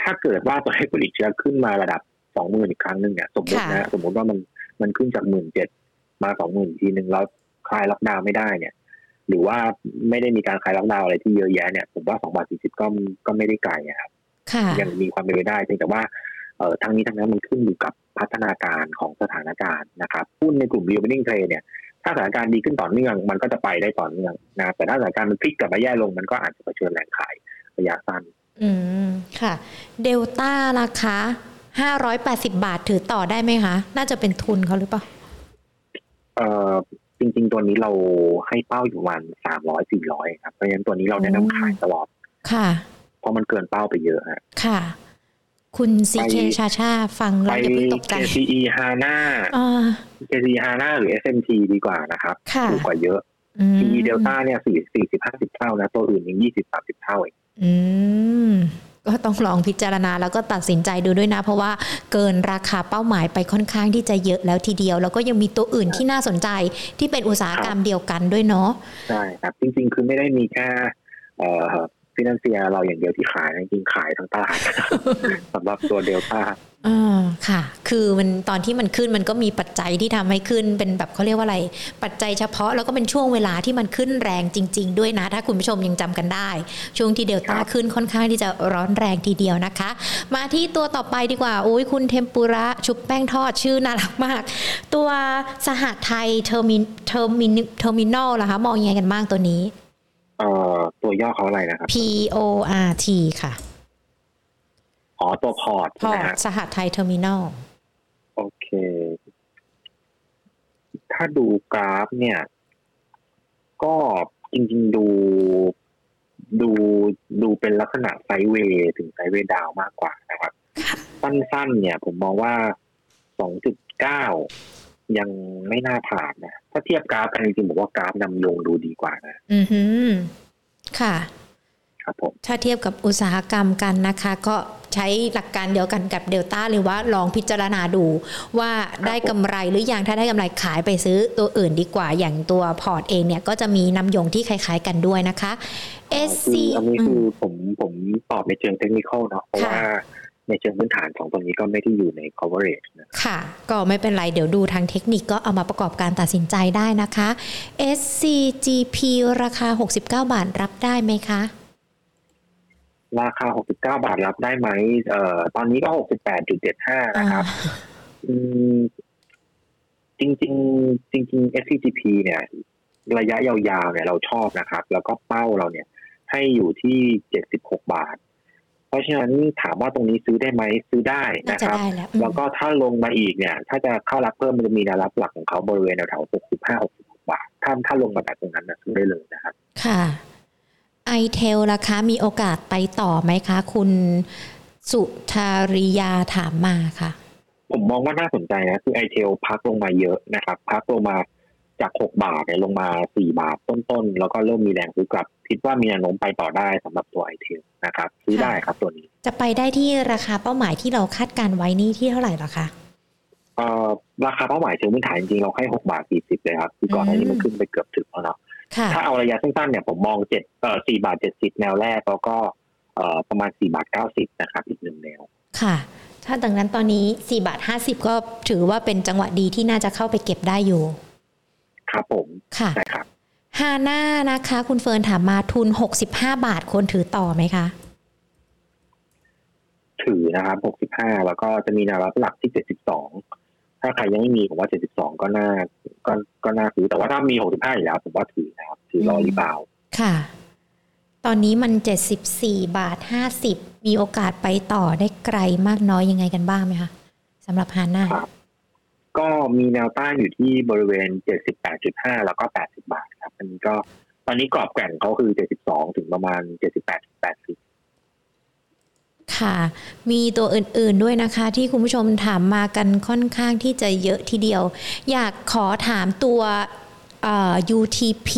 ถ้าเกิดว่าตัวเลขผลิตเชื้อขึ้นมาระดับสองหมื่นอีกครั้งหนึ่งเนี่ยสมมตินะสมมติว่ามันมันขึ้นจากหมื่นเจ็ด มาสองหมื่นทีหนึ่งแล้วคลายล็อกดาวน์ไม่ได้เนี่ย หรือว่าไม่ได้มีการคลายล็อกดาวน์อะไรที่เยอะแยะเนี่ยผมว่าสองบาทสี่สิบก็ก็ไม่ได้ไกลอะครับค่ะยังมีความเป็นไปได้เพียงแต่ว่าเอ่อทั้งนี้ทั้งนั้นมันขึ้นอยู่กับพัฒนาการของสถานการณ์นะครับหุ้นในกลุ่ม reopening trade เนี่ย ถ้าสถานการณ์ดีขึ้นต่อเนื่อง มันก็จะไปได้ต่อเนื่องนะแต่ถ้าสถานการณ์มันพลิกกลับมาแย่ลง มันก็อาจจะเผชิญแรงขายระยะสั้น อืม ค่ะ เดลต้าราคา580บาทถือต่อได้ไหมคะ น่าจะเป็นทุนเขาหรือเปล่า เอ่อจริง ๆ ตัวนี้เราให้เป้าอยู่ประมาณสามร้อยสี่ร้อยครับ เพราะฉะนั้นตัวนี้เราแนะนำขายตลอด ค่ะ เพราะมันเกินเป้าไปเยอะฮะค่ะ คุณซีเคไปชาชาฟังไปแล้วอย่าเพิ่งตกใจ KCE HANA อ่า KCE HANA หรือ SMT ดีกว่านะครับค่ะถูกกว่าเยอะอืม PE Delta เนี่ยสี่สี่สิบห้าสิบเท่านะ ตัวอื่นยังยี่สิบสามสิบเท่าเองอืม ก็ต้องลองพิจารณาแล้วก็ตัดสินใจดูด้วยนะ เพราะว่าเกินราคาเป้าหมายไปค่อนข้างที่จะเยอะแล้วทีเดียว แล้วก็ยังมีตัวอื่นที่น่าสนใจที่เป็นอุตสาหกรรมเดียวกันด้วยเนาะใช่ครับจริง ๆ คือไม่ได้มีแค่ฟินแลนเซียเราอย่างเดียวที่ขายจริงๆขายทั้งตลาดสำหรับตัวเดลต้า อ่าค่ะ คือมันตอนที่มันขึ้นมันก็มีปัจจัยที่ทำให้ขึ้นเป็นแบบเขาเรียกว่าอะไร ปัจจัยเฉพาะแล้วก็เป็นช่วงเวลาที่มันขึ้นแรงจริง ๆ ด้วยนะ ถ้าคุณผู้ชมยังจำกันได้ ช่วงที่เดลต้าครับขึ้นค่อนข้างที่จะร้อนแรงทีเดียวนะคะ มาที่ตัวต่อไปดีกว่า โอ้ยคุณเทมปุระชุบแป้งทอดชื่อน่ารักมาก ตัวสหไทย Termin Termin Terminal ล่ะคะ มองยังไงกันบ้างตัวนี้เอ่อตัวย่อเขาอะไรนะครับ P O R T ค่ะ อ๋อตัว PORT PORT นะฮะสหไทย Terminalโอเค ถ้าดูกราฟเนี่ย ก็จริง ๆ ดูดูดูเป็นลักษณะไซด์เวย์ถึงไซด์เวย์ดาวน์มากกว่านะครับ สั้นๆ เนี่ย ผมมองว่า2.9ยังไม่น่าผ่านนะถ้าเทียบกราฟกันจริงๆบอกว่ากราฟนำลงดูดีกว่านะอือหือค่ะ ครับผมถ้าเทียบกับอุตสาหกรรมกันนะคะ ก็ ใช้หลักการเดียวกันกับเดลต้าหรือว่าลองพิจารณาดูว่าได้กำไรหรือยังถ้าได้กำไรขายไปซื้อตัวอื่นดีกว่าอย่างตัวพอร์ตเองเนี่ยก็จะมีน้ำยงที่คล้าย ๆ กันด้วยนะคะ SC คืออันนี้อืคือมผมผมตอบในเชิงเทคนิคเนาะเพราะค่ะว่าในเชิงพื้นฐานของตรงนี้ก็ไม่ได้อยู่ใน coverage นะค่ะ ก็ไม่เป็นไร เดี๋ยวดูทางเทคนิคก็เอามาประกอบการตัดสินใจได้นะคะ SCGP ราคา 69 บาทรับได้ไหมคะ ราคา 69 บาทรับได้ไหมเอ่อตอนนี้ก็ 68.75 นะครับอืมจริงๆจริงๆ SCGP เนี่ย ระยะยาวๆเนี่ยเราชอบนะครับ แล้วก็เป้าเราเนี่ย ให้อยู่ที่ 76 บาท เพราะฉะนั้นถามว่าตรงนี้ซื้อได้ไหมซื้อได้น่านะจะครับได้แล้วอืมแล้วก็ถ้าลงมาอีกเนี่ย ถ้าจะเข้ารับเพิ่มมันจะมีแนวรับหลักของเขาบริเวณแถวๆ65 66 บาท ถ้าถ้าลงมาจากตรงนั้นนะซื้อได้เลยนะครับ ค่ะ ITEL ราคามีโอกาสไปต่อไหมคะ คุณสุธาริยาถามมาค่ะ ผมมองว่าน่าสนใจนะ คือ ITEL พักลงมาเยอะนะครับ พักลงมาจาก6บาทเนี่ยลงมา4บาทต้นๆ แล้วก็เริ่มมีแรงซื้อกลับ คิดว่ามีแนวโน้มไปต่อได้สำหรับตัว ITEL นะครับ ซื้อได้ครับตัวนี้ จะไปได้ที่ราคาเป้าหมายที่เราคาดการณ์ไว้นี่ที่เท่าไหร่หรอคะเเอ่อราคาเป้าหมายเชิงพื้นฐานจริงๆเราให้หกบาทสี่สิบเลยครับ คือก่อนหน้านี้มันขึ้นไปเกือบถึงแล้วเนาะค่ะ ถ้าเอาระยะสั้นๆเนี่ยผมมองเจ็ดเอ่อสี่บาทเจ็ดสิบแนวแรกแล้วก็เอ่อประมาณสี่บาทเก้าสิบนะครับอีกหนึ่งแนว ค่ะ ถ้าดังนั้นตอนนี้4บาท50ก็ถือว่าเป็นจังหวะดีที่น่าจะเข้าไปเก็บได้อยู่ ครับผม ค่ะใช่ครับฮาน่านะคะ คุณเฟิร์นถามมาทุน65บาทควรถือต่อไหมคะ ถือนะครับหกสิบห้าแล้วก็จะมีแนวรับหลักที่เจ็ดสิบสอง ถ้าใครยังไม่มีผมว่าเจ็ดสิบสองก็น่าก็ก็น่าถือแต่ว่าถ้ามีหกสิบห้าอยู่แล้ว ผมว่าถือนะครับถือรอ reboundค่ะ ตอนนี้มัน 74 บาท 50 มีโอกาสไปต่อได้ไกลมากน้อยยังไงกันบ้างไหมคะสำหรับ HANA ครับก็มีแนวต้านอยู่ที่บริเวณ 78.5 แล้วก็ 80 บาทครับ อันนี้ก็ตอนนี้กรอบแกว่งเขาคือ 72 ถึงประมาณ 78 80 ค่ะ มีตัวอื่นๆด้วยนะคะ ที่คุณผู้ชมถามมากันค่อนข้างที่จะเยอะทีเดียว อยากขอถามตัวเอ่อ UTP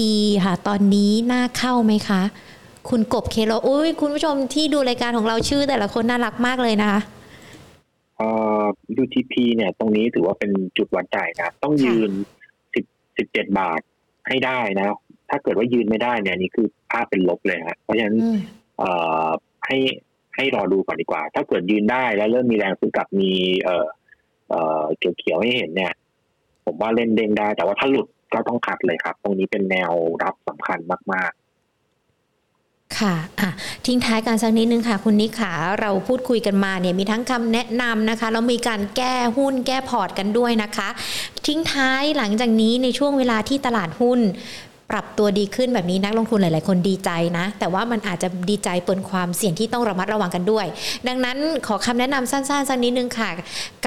ค่ะ ตอนนี้น่าเข้าไหมคะ คุณกบเคโลอุ้ยคุณผู้ชมที่ดูรายการของเราชื่อแต่ละคนน่ารักมากเลยนะคะเอ่อ UTP เนี่ย ตรงนี้ถือว่าเป็นจุดวัดใจนะครับต้องยืน10 17บาทให้ได้นะ ถ้าเกิดว่ายืนไม่ได้เนี่ยนี่คือภาพเป็นลบเลยฮะเพราะฉะนั้นอืมเอ่อให้ ให้รอดูก่อนดีกว่า ถ้าเกิดยืนได้แล้วเริ่มมีแรงซื้อกลับมี เอ่อเอ่อเขียวๆให้เห็นเนี่ย ผมว่าเล่นเด้งได้ แต่ว่าถ้าหลุดก็ต้องคัดเลยครับ ตรงนี้เป็นแนวรับสำคัญมาก ๆค่ะอะ ทิ้งท้ายกันสักนิดนึงค่ะ คุณนิขาเราพูดคุยกันมาเนี่ยมีทั้งคำแนะนำนะคะ แล้วมีการแก้หุ้นแก้พอร์ตกันด้วยนะคะ ทิ้งท้ายหลังจากนี้ในช่วงเวลาที่ตลาดหุ้น ปรับตัวดีขึ้นแบบนี้นักลงทุนหลาย ๆ คนดีใจนะ แต่ว่ามันอาจจะดีใจปนความเสี่ยงที่ต้องระมัดระวังกันด้วย ดังนั้นขอคำแนะนำสั้น ๆ สักนิดนึงค่ะ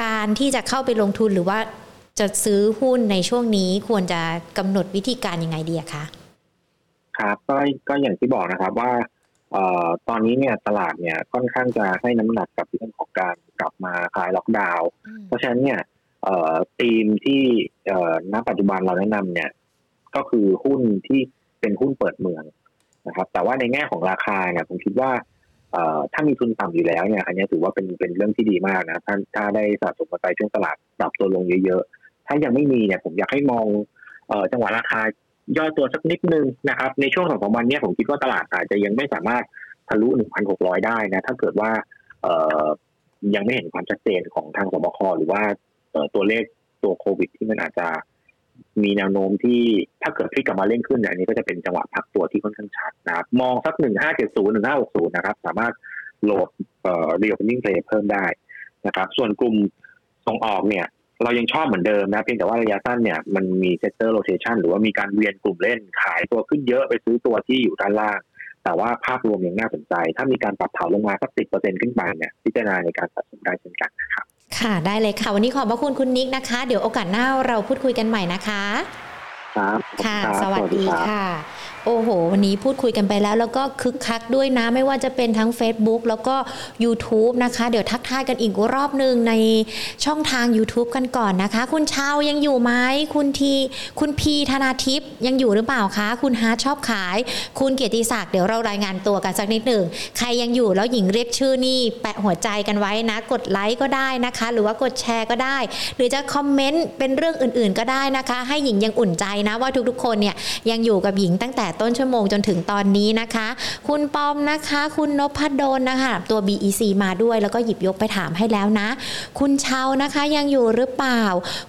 การที่จะเข้าไปลงทุนหรือว่าจะซื้อหุ้นในช่วงนี้ควรจะกำหนดวิธีการยังไงดีอะคะๆครับก็ก็อย่างที่บอกนะครับว่าเอ่อตอนนี้เนี่ยตลาดเนี่ยค่อนข้างจะให้น้ำหนักกับเรื่องของการกลับมาคลายล็อกดาวน์เพราะฉะนั้นเนี่ยเอ่อธีมที่เอ่อณปัจจุบันเราแนะนำเนี่ย ก็คือหุ้นที่เป็นหุ้นเปิดเมืองนะครับ แต่ว่าในแง่ของราคาเนี่ยผมคิดว่าถ้ามีทุนต่ำอยู่แล้วเนี่ย อันนี้ถือว่าเป็นเป็นเรื่องที่ดีมากนะถ้าถ้าได้สะสมปัจจัยช่วงตลาดปรับตัวลงเยอะๆ ถ้ายังไม่มีเนี่ยผมอยากให้มองจังหวะราคาย่อตัวสักนิดนึงนะครับ ในช่วงสองสามวันนี้ผมคิดว่าตลาดอาจจะยังไม่สามารถทะลุ 1,600 ได้นะ ถ้าเกิดว่ายังไม่เห็นความชัดเจนของทางสบคหรือว่าตัวเลขตัวโควิดที่มันอาจจะ มีแนวโน้มที่ถ้าเกิดพลิกกลับมาเร่งขึ้นเนี่ยอันนี้ก็จะเป็นจังหวะพักตัวที่ค่อนข้างชัดนะครับมองสักหนึ่งห้าเจ็ดศูนย์หนึ่งห้าหกศูนย์นะครับ สามารถโหลดเอ่อ reopening play เพิ่มได้นะครับ ส่วนกลุ่มส่งออกเนี่ย เรายังชอบเหมือนเดิมนะเพียงแต่ว่าระยะสั้นเนี่ยมันมี sector rotation หรือว่ามีการเวียนกลุ่มเล่นขายตัวขึ้นเยอะไปซื้อตัวที่อยู่ด้านล่างแต่ว่าภาพรวมยังน่าสนใจ ถ้ามีการปรับเผาลงมาสักสิบเปอร์เซ็นต์ขึ้นไปเนี่ยพิจารณาในการสะสมได้เช่นกันนะครับ ค่ะได้เลยค่ะ วันนี้ขอบพระคุณคุณนิกนะคะ เดี๋ยวโอกาสหน้าเราพูดคุยกันใหม่นะคะ ครับขอบณค่ะรับสวัสดีรับค่ะ โอ้โห วันนี้พูดคุยกันไปแล้ว แล้วก็คึกคักด้วยนะ ไม่ว่าจะเป็นทั้ง Facebook แล้วก็ YouTube นะคะ เดี๋ยวทักทายกันอีกรอบหนึ่งในช่องทาง YouTube กันก่อนนะคะ คุณชาวยังอยู่ไหมคุณทีคุณพีธนาทิพย์ยังอยู่หรือเปล่าคะ คุณฮาร์ทชอบขาย คุณเกียรติศักดิ์เดี๋ยวเรารายงานตัวกันสักนิดหนึ่งใครยังอยู่แล้วหญิงเรียกชื่อนี่แปะหัวใจกันไว้นะ กดไลค์ก็ได้นะคะ หรือว่ากดแชร์ก็ได้ หรือจะคอมเมนต์เป็นเรื่องอื่น ๆ ก็ได้นะคะ ให้หญิงยังอุ่นใจนะว่าทุกๆ คนเนี่ยยังอยู่กับหญิงตั้งแต่ต้นชั่วโมงจนถึงตอนนี้นะคะ คุณปอมนะคะ คุณนพดลนะคะ ตัว BEC มาด้วยแล้วก็หยิบยกไปถามให้แล้วนะ คุณเชานะคะยังอยู่หรือเปล่า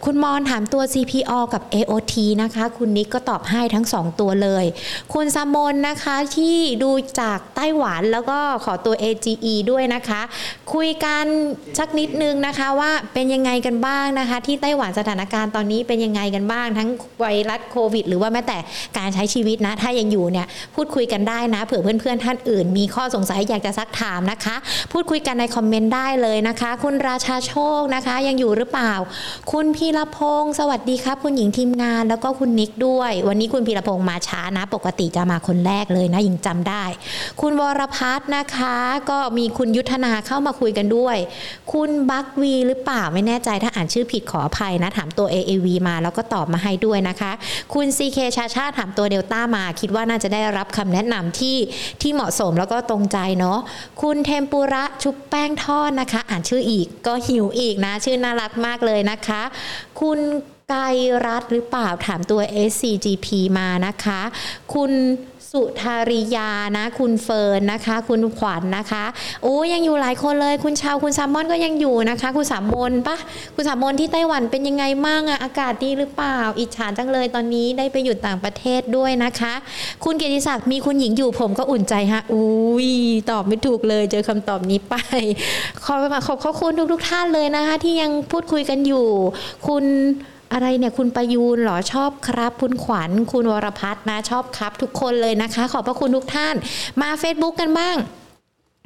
คุณมอนถามตัว CPO กับ AOT นะคะ คุณนิกก็ตอบให้ทั้ง 2 ตัวเลย คุณสมนนะคะที่ดูจากไต้หวันแล้วก็ขอตัว AGE ด้วยนะคะ คุยกันสักนิดนึงนะคะว่าเป็นยังไงกันบ้างนะคะ ที่ไต้หวันสถานการณ์ตอนนี้เป็นยังไงกันบ้าง ทั้งไวรัสโควิด หรือว่าแม้แต่การใช้ชีวิตนะถ้ายังอยู่เนี่ยพูดคุยกันได้นะ เผื่อเพื่อนๆท่านอื่น มีข้อสงสัยอยากจะซักถามนะคะ พูดคุยกันในคอมเมนต์ได้เลยนะคะ คุณราชาโชคนะคะ ยังอยู่หรือเปล่า คุณพีรพงศ์สวัสดีครับ คุณหญิงทีมงานแล้วก็คุณนิกด้วย วันนี้คุณพีรพงศ์มาช้านะ ปกติจะมาคนแรกเลยนะหญิงจำได้ คุณวรพัฒน์นะคะ ก็มีคุณยุทธนาเข้ามาคุยกันด้วย คุณบักวีหรือเปล่าไม่แน่ใจถ้าอ่านชื่อผิดขออภัยนะถามตัว AAV มาแล้วก็ตอบมาให้ด้วยนะคะ คุณ CK ชาชาถามตัวเดลต้ามาคิดว่าน่าจะได้รับคำแนะนำที่ที่เหมาะสมแล้วก็ตรงใจเนาะคุณเทมปุระชุบแป้งทอดนะคะ อ่านชื่ออีกก็หิวอีกนะ ชื่อน่ารักมากเลยนะคะ คุณไกรรัฐหรือเปล่าถามตัว SCGP มานะคะ คุณ สุธาริยานะ คุณเฟิร์นนะคะ คุณขวัญนนะคะโอ้ยังอยู่หลายคนเลย คุณชาวคุณแซมมอนก็ยังอยู่นะคะ คุณสามมนปะคุณสามมนที่ไต้หวันเป็นยังไงมั่งอะอากาศดีหรือเปล่า อิจฉาจังเลยตอนนี้ได้ไปอยู่ต่างประเทศด้วยนะคะ คุณเกียรติศักดิ์มีคุณหญิงอยู่ผมก็อุ่นใจฮะอุ้ยตอบไม่ถูกเลยเจอคำตอบนี้ไปขอบขอบขอบคุณทุกทุกท่านเลยนะคะ ที่ยังพูดคุยกันอยู่ คุณ อะไรเนี่ยคุณประยูนเหรอชอบครับ คุณขวัญคุณวรพัฒน์นะชอบครับ ทุกคนเลยนะคะ ขอบพระคุณทุกท่าน มา Facebook กันบ้าง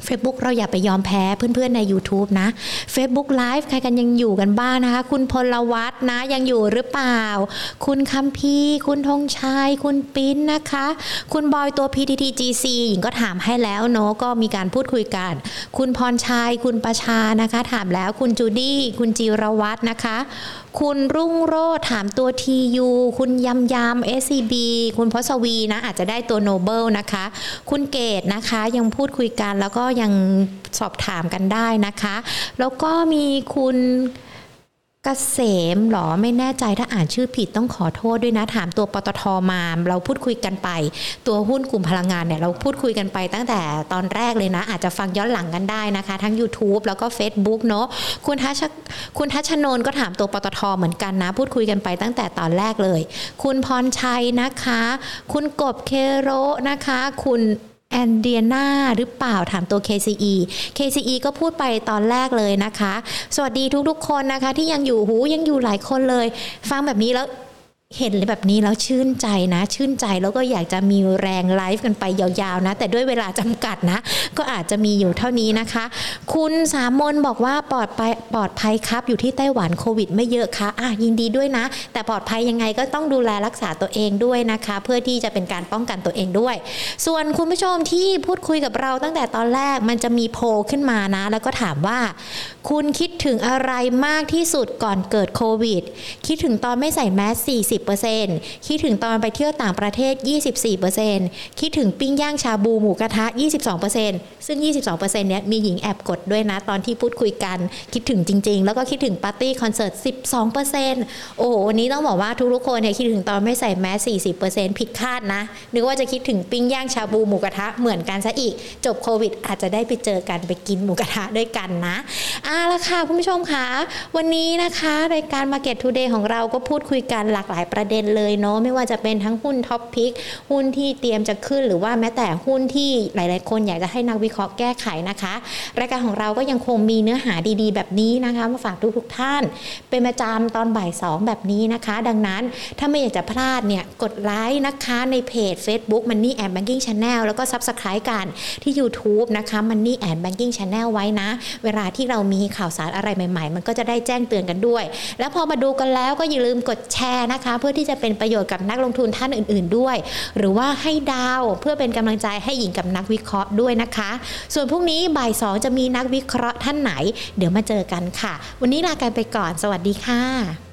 Facebook เราอย่าไปยอมแพ้เพื่อนๆใน YouTube นะ Facebook Live ใครกันยังอยู่กันบ้างนะคะ คุณพลวัตนะยังอยู่หรือเปล่า คุณคัมพีคุณธงชัย คุณปิ้นนะคะ คุณบอยตัว PTTGC หญิงก็ถามให้แล้วเนาะก็มีการพูดคุยกัน คุณพรชัย คุณประชานะคะ ถามแล้วคุณจูดี้ คุณจิรวัตรนะคะคุณรุ่งโรธถามตัว TU คุณยำยำ SCB คุณพศวีนะ อาจจะได้ตัวโนเบิลนะคะ คุณเกตนะคะยังพูดคุยกันแล้วก็ยังสอบถามกันได้นะคะ แล้วก็มีคุณ เกษมเหรอไม่แน่ใจถ้าอ่านชื่อผิดต้องขอโทษด้วยนะ ถามตัวปตทมา เราพูดคุยกันไป ตัวหุ้นกลุ่มพลังงานเนี่ยเราพูดคุยกันไปตั้งแต่ตอนแรกเลยนะ อาจจะฟังย้อนหลังกันได้นะคะ ทั้ง YouTube แล้วก็ Facebook เนาะคุณทัชคุณทัชนนก็ถามตัวปตทเหมือนกันนะ พูดคุยกันไปตั้งแต่ตอนแรกเลย คุณพรชัยนะคะ คุณกบเคโรนะคะ คุณ แอนเดียนาหรือเปล่าถามตัว KCE KCE ก็พูดไปตอนแรกเลยนะคะ สวัสดีทุกๆคนนะคะ ที่ยังอยู่หูยังอยู่หลายคนเลย ฟังแบบนี้แล้ว เห็นแบบนี้แล้วชื่นใจนะ ชื่นใจแล้วก็อยากจะมีแรงไลฟ์กันไปยาวๆนะ แต่ด้วยเวลาจำกัดนะ ก็อาจจะมีอยู่เท่านี้นะคะ คุณสามนบอกว่าปลอดภัยปลอดภัยครับอยู่ที่ไต้หวันโควิดไม่เยอะค่ะอะยินดีด้วยนะ แต่ปลอดภัยยังไงก็ต้องดูแลรักษาตัวเองด้วยนะคะ เพื่อที่จะเป็นการป้องกันตัวเองด้วย ส่วนคุณผู้ชมที่พูดคุยกับเราตั้งแต่ตอนแรกมันจะมีโพลขึ้นมานะ แล้วก็ถามว่า คุณคิดถึงอะไรมากที่สุดก่อนเกิดโควิดคิดถึงตอนไม่ใส่แมส40%คิดถึงตอนไปเที่ยวต่างประเทศ 24%คิดถึงปิ้งย่างชาบูหมูกระทะ 22%ซึ่ง 22%เนี้ยมีหญิงแอบกดด้วยนะ ตอนที่พูดคุยกัน คิดถึงจริง ๆ แล้วก็คิดถึงปาร์ตี้คอนเสิร์ต 12%โอ้โหวันนี้ต้องบอกว่าทุกๆคนเนี่ยคิดถึงตอนไม่ใส่แมส 40%ผิดคาดนะ นึกว่าจะคิดถึงปิ้งย่างชาบูหมูกระทะเหมือนกันซะอีก จบโควิด อาจจะได้ไปเจอกันไปกินหมูกระทะด้วยกันนะเอาละค่ะคุณผู้ชมคะวันนี้นะคะรายการ Market Today ของเราก็พูดคุยกันหลากหลายประเด็นเลยเนาะไม่ว่าจะเป็นทั้งหุ้น top pickหุ้นที่เตรียมจะขึ้น หรือว่าแม้แต่หุ้นที่หลาย ๆ คนอยากจะให้นักวิเคราะห์แก้ไขนะคะ รายการของเราก็ยังคงมีเนื้อหาดีๆ แบบนี้นะคะมาฝากทุกๆท่าน เป็นประจำตอนบ่ายสองแบบนี้นะคะ ดังนั้นถ้าไม่อยากจะพลาดเนี่ยกดไลค์นะคะในเพจ Facebook Money and Banking Channel แล้วก็ Subscribe กันที่ YouTube นะคะ Money and Banking Channel ไว้นะ เวลาที่เรามีข่าวสารอะไรใหม่ ๆ มันก็จะได้แจ้งเตือนกันด้วย แล้วพอมาดูกันแล้วก็อย่าลืมกดแชร์นะคะเพื่อที่จะเป็นประโยชน์กับนักลงทุนท่านอื่น ๆด้วย หรือว่าให้ดาวเพื่อเป็นกำลังใจให้หญิงกับนักวิเคราะห์ด้วยนะคะ ส่วนพรุ่งนี้บ่ายสองจะมีนักวิเคราะห์ท่านไหน เดี๋ยวมาเจอกันค่ะ วันนี้ลากันไปก่อน สวัสดีค่ะ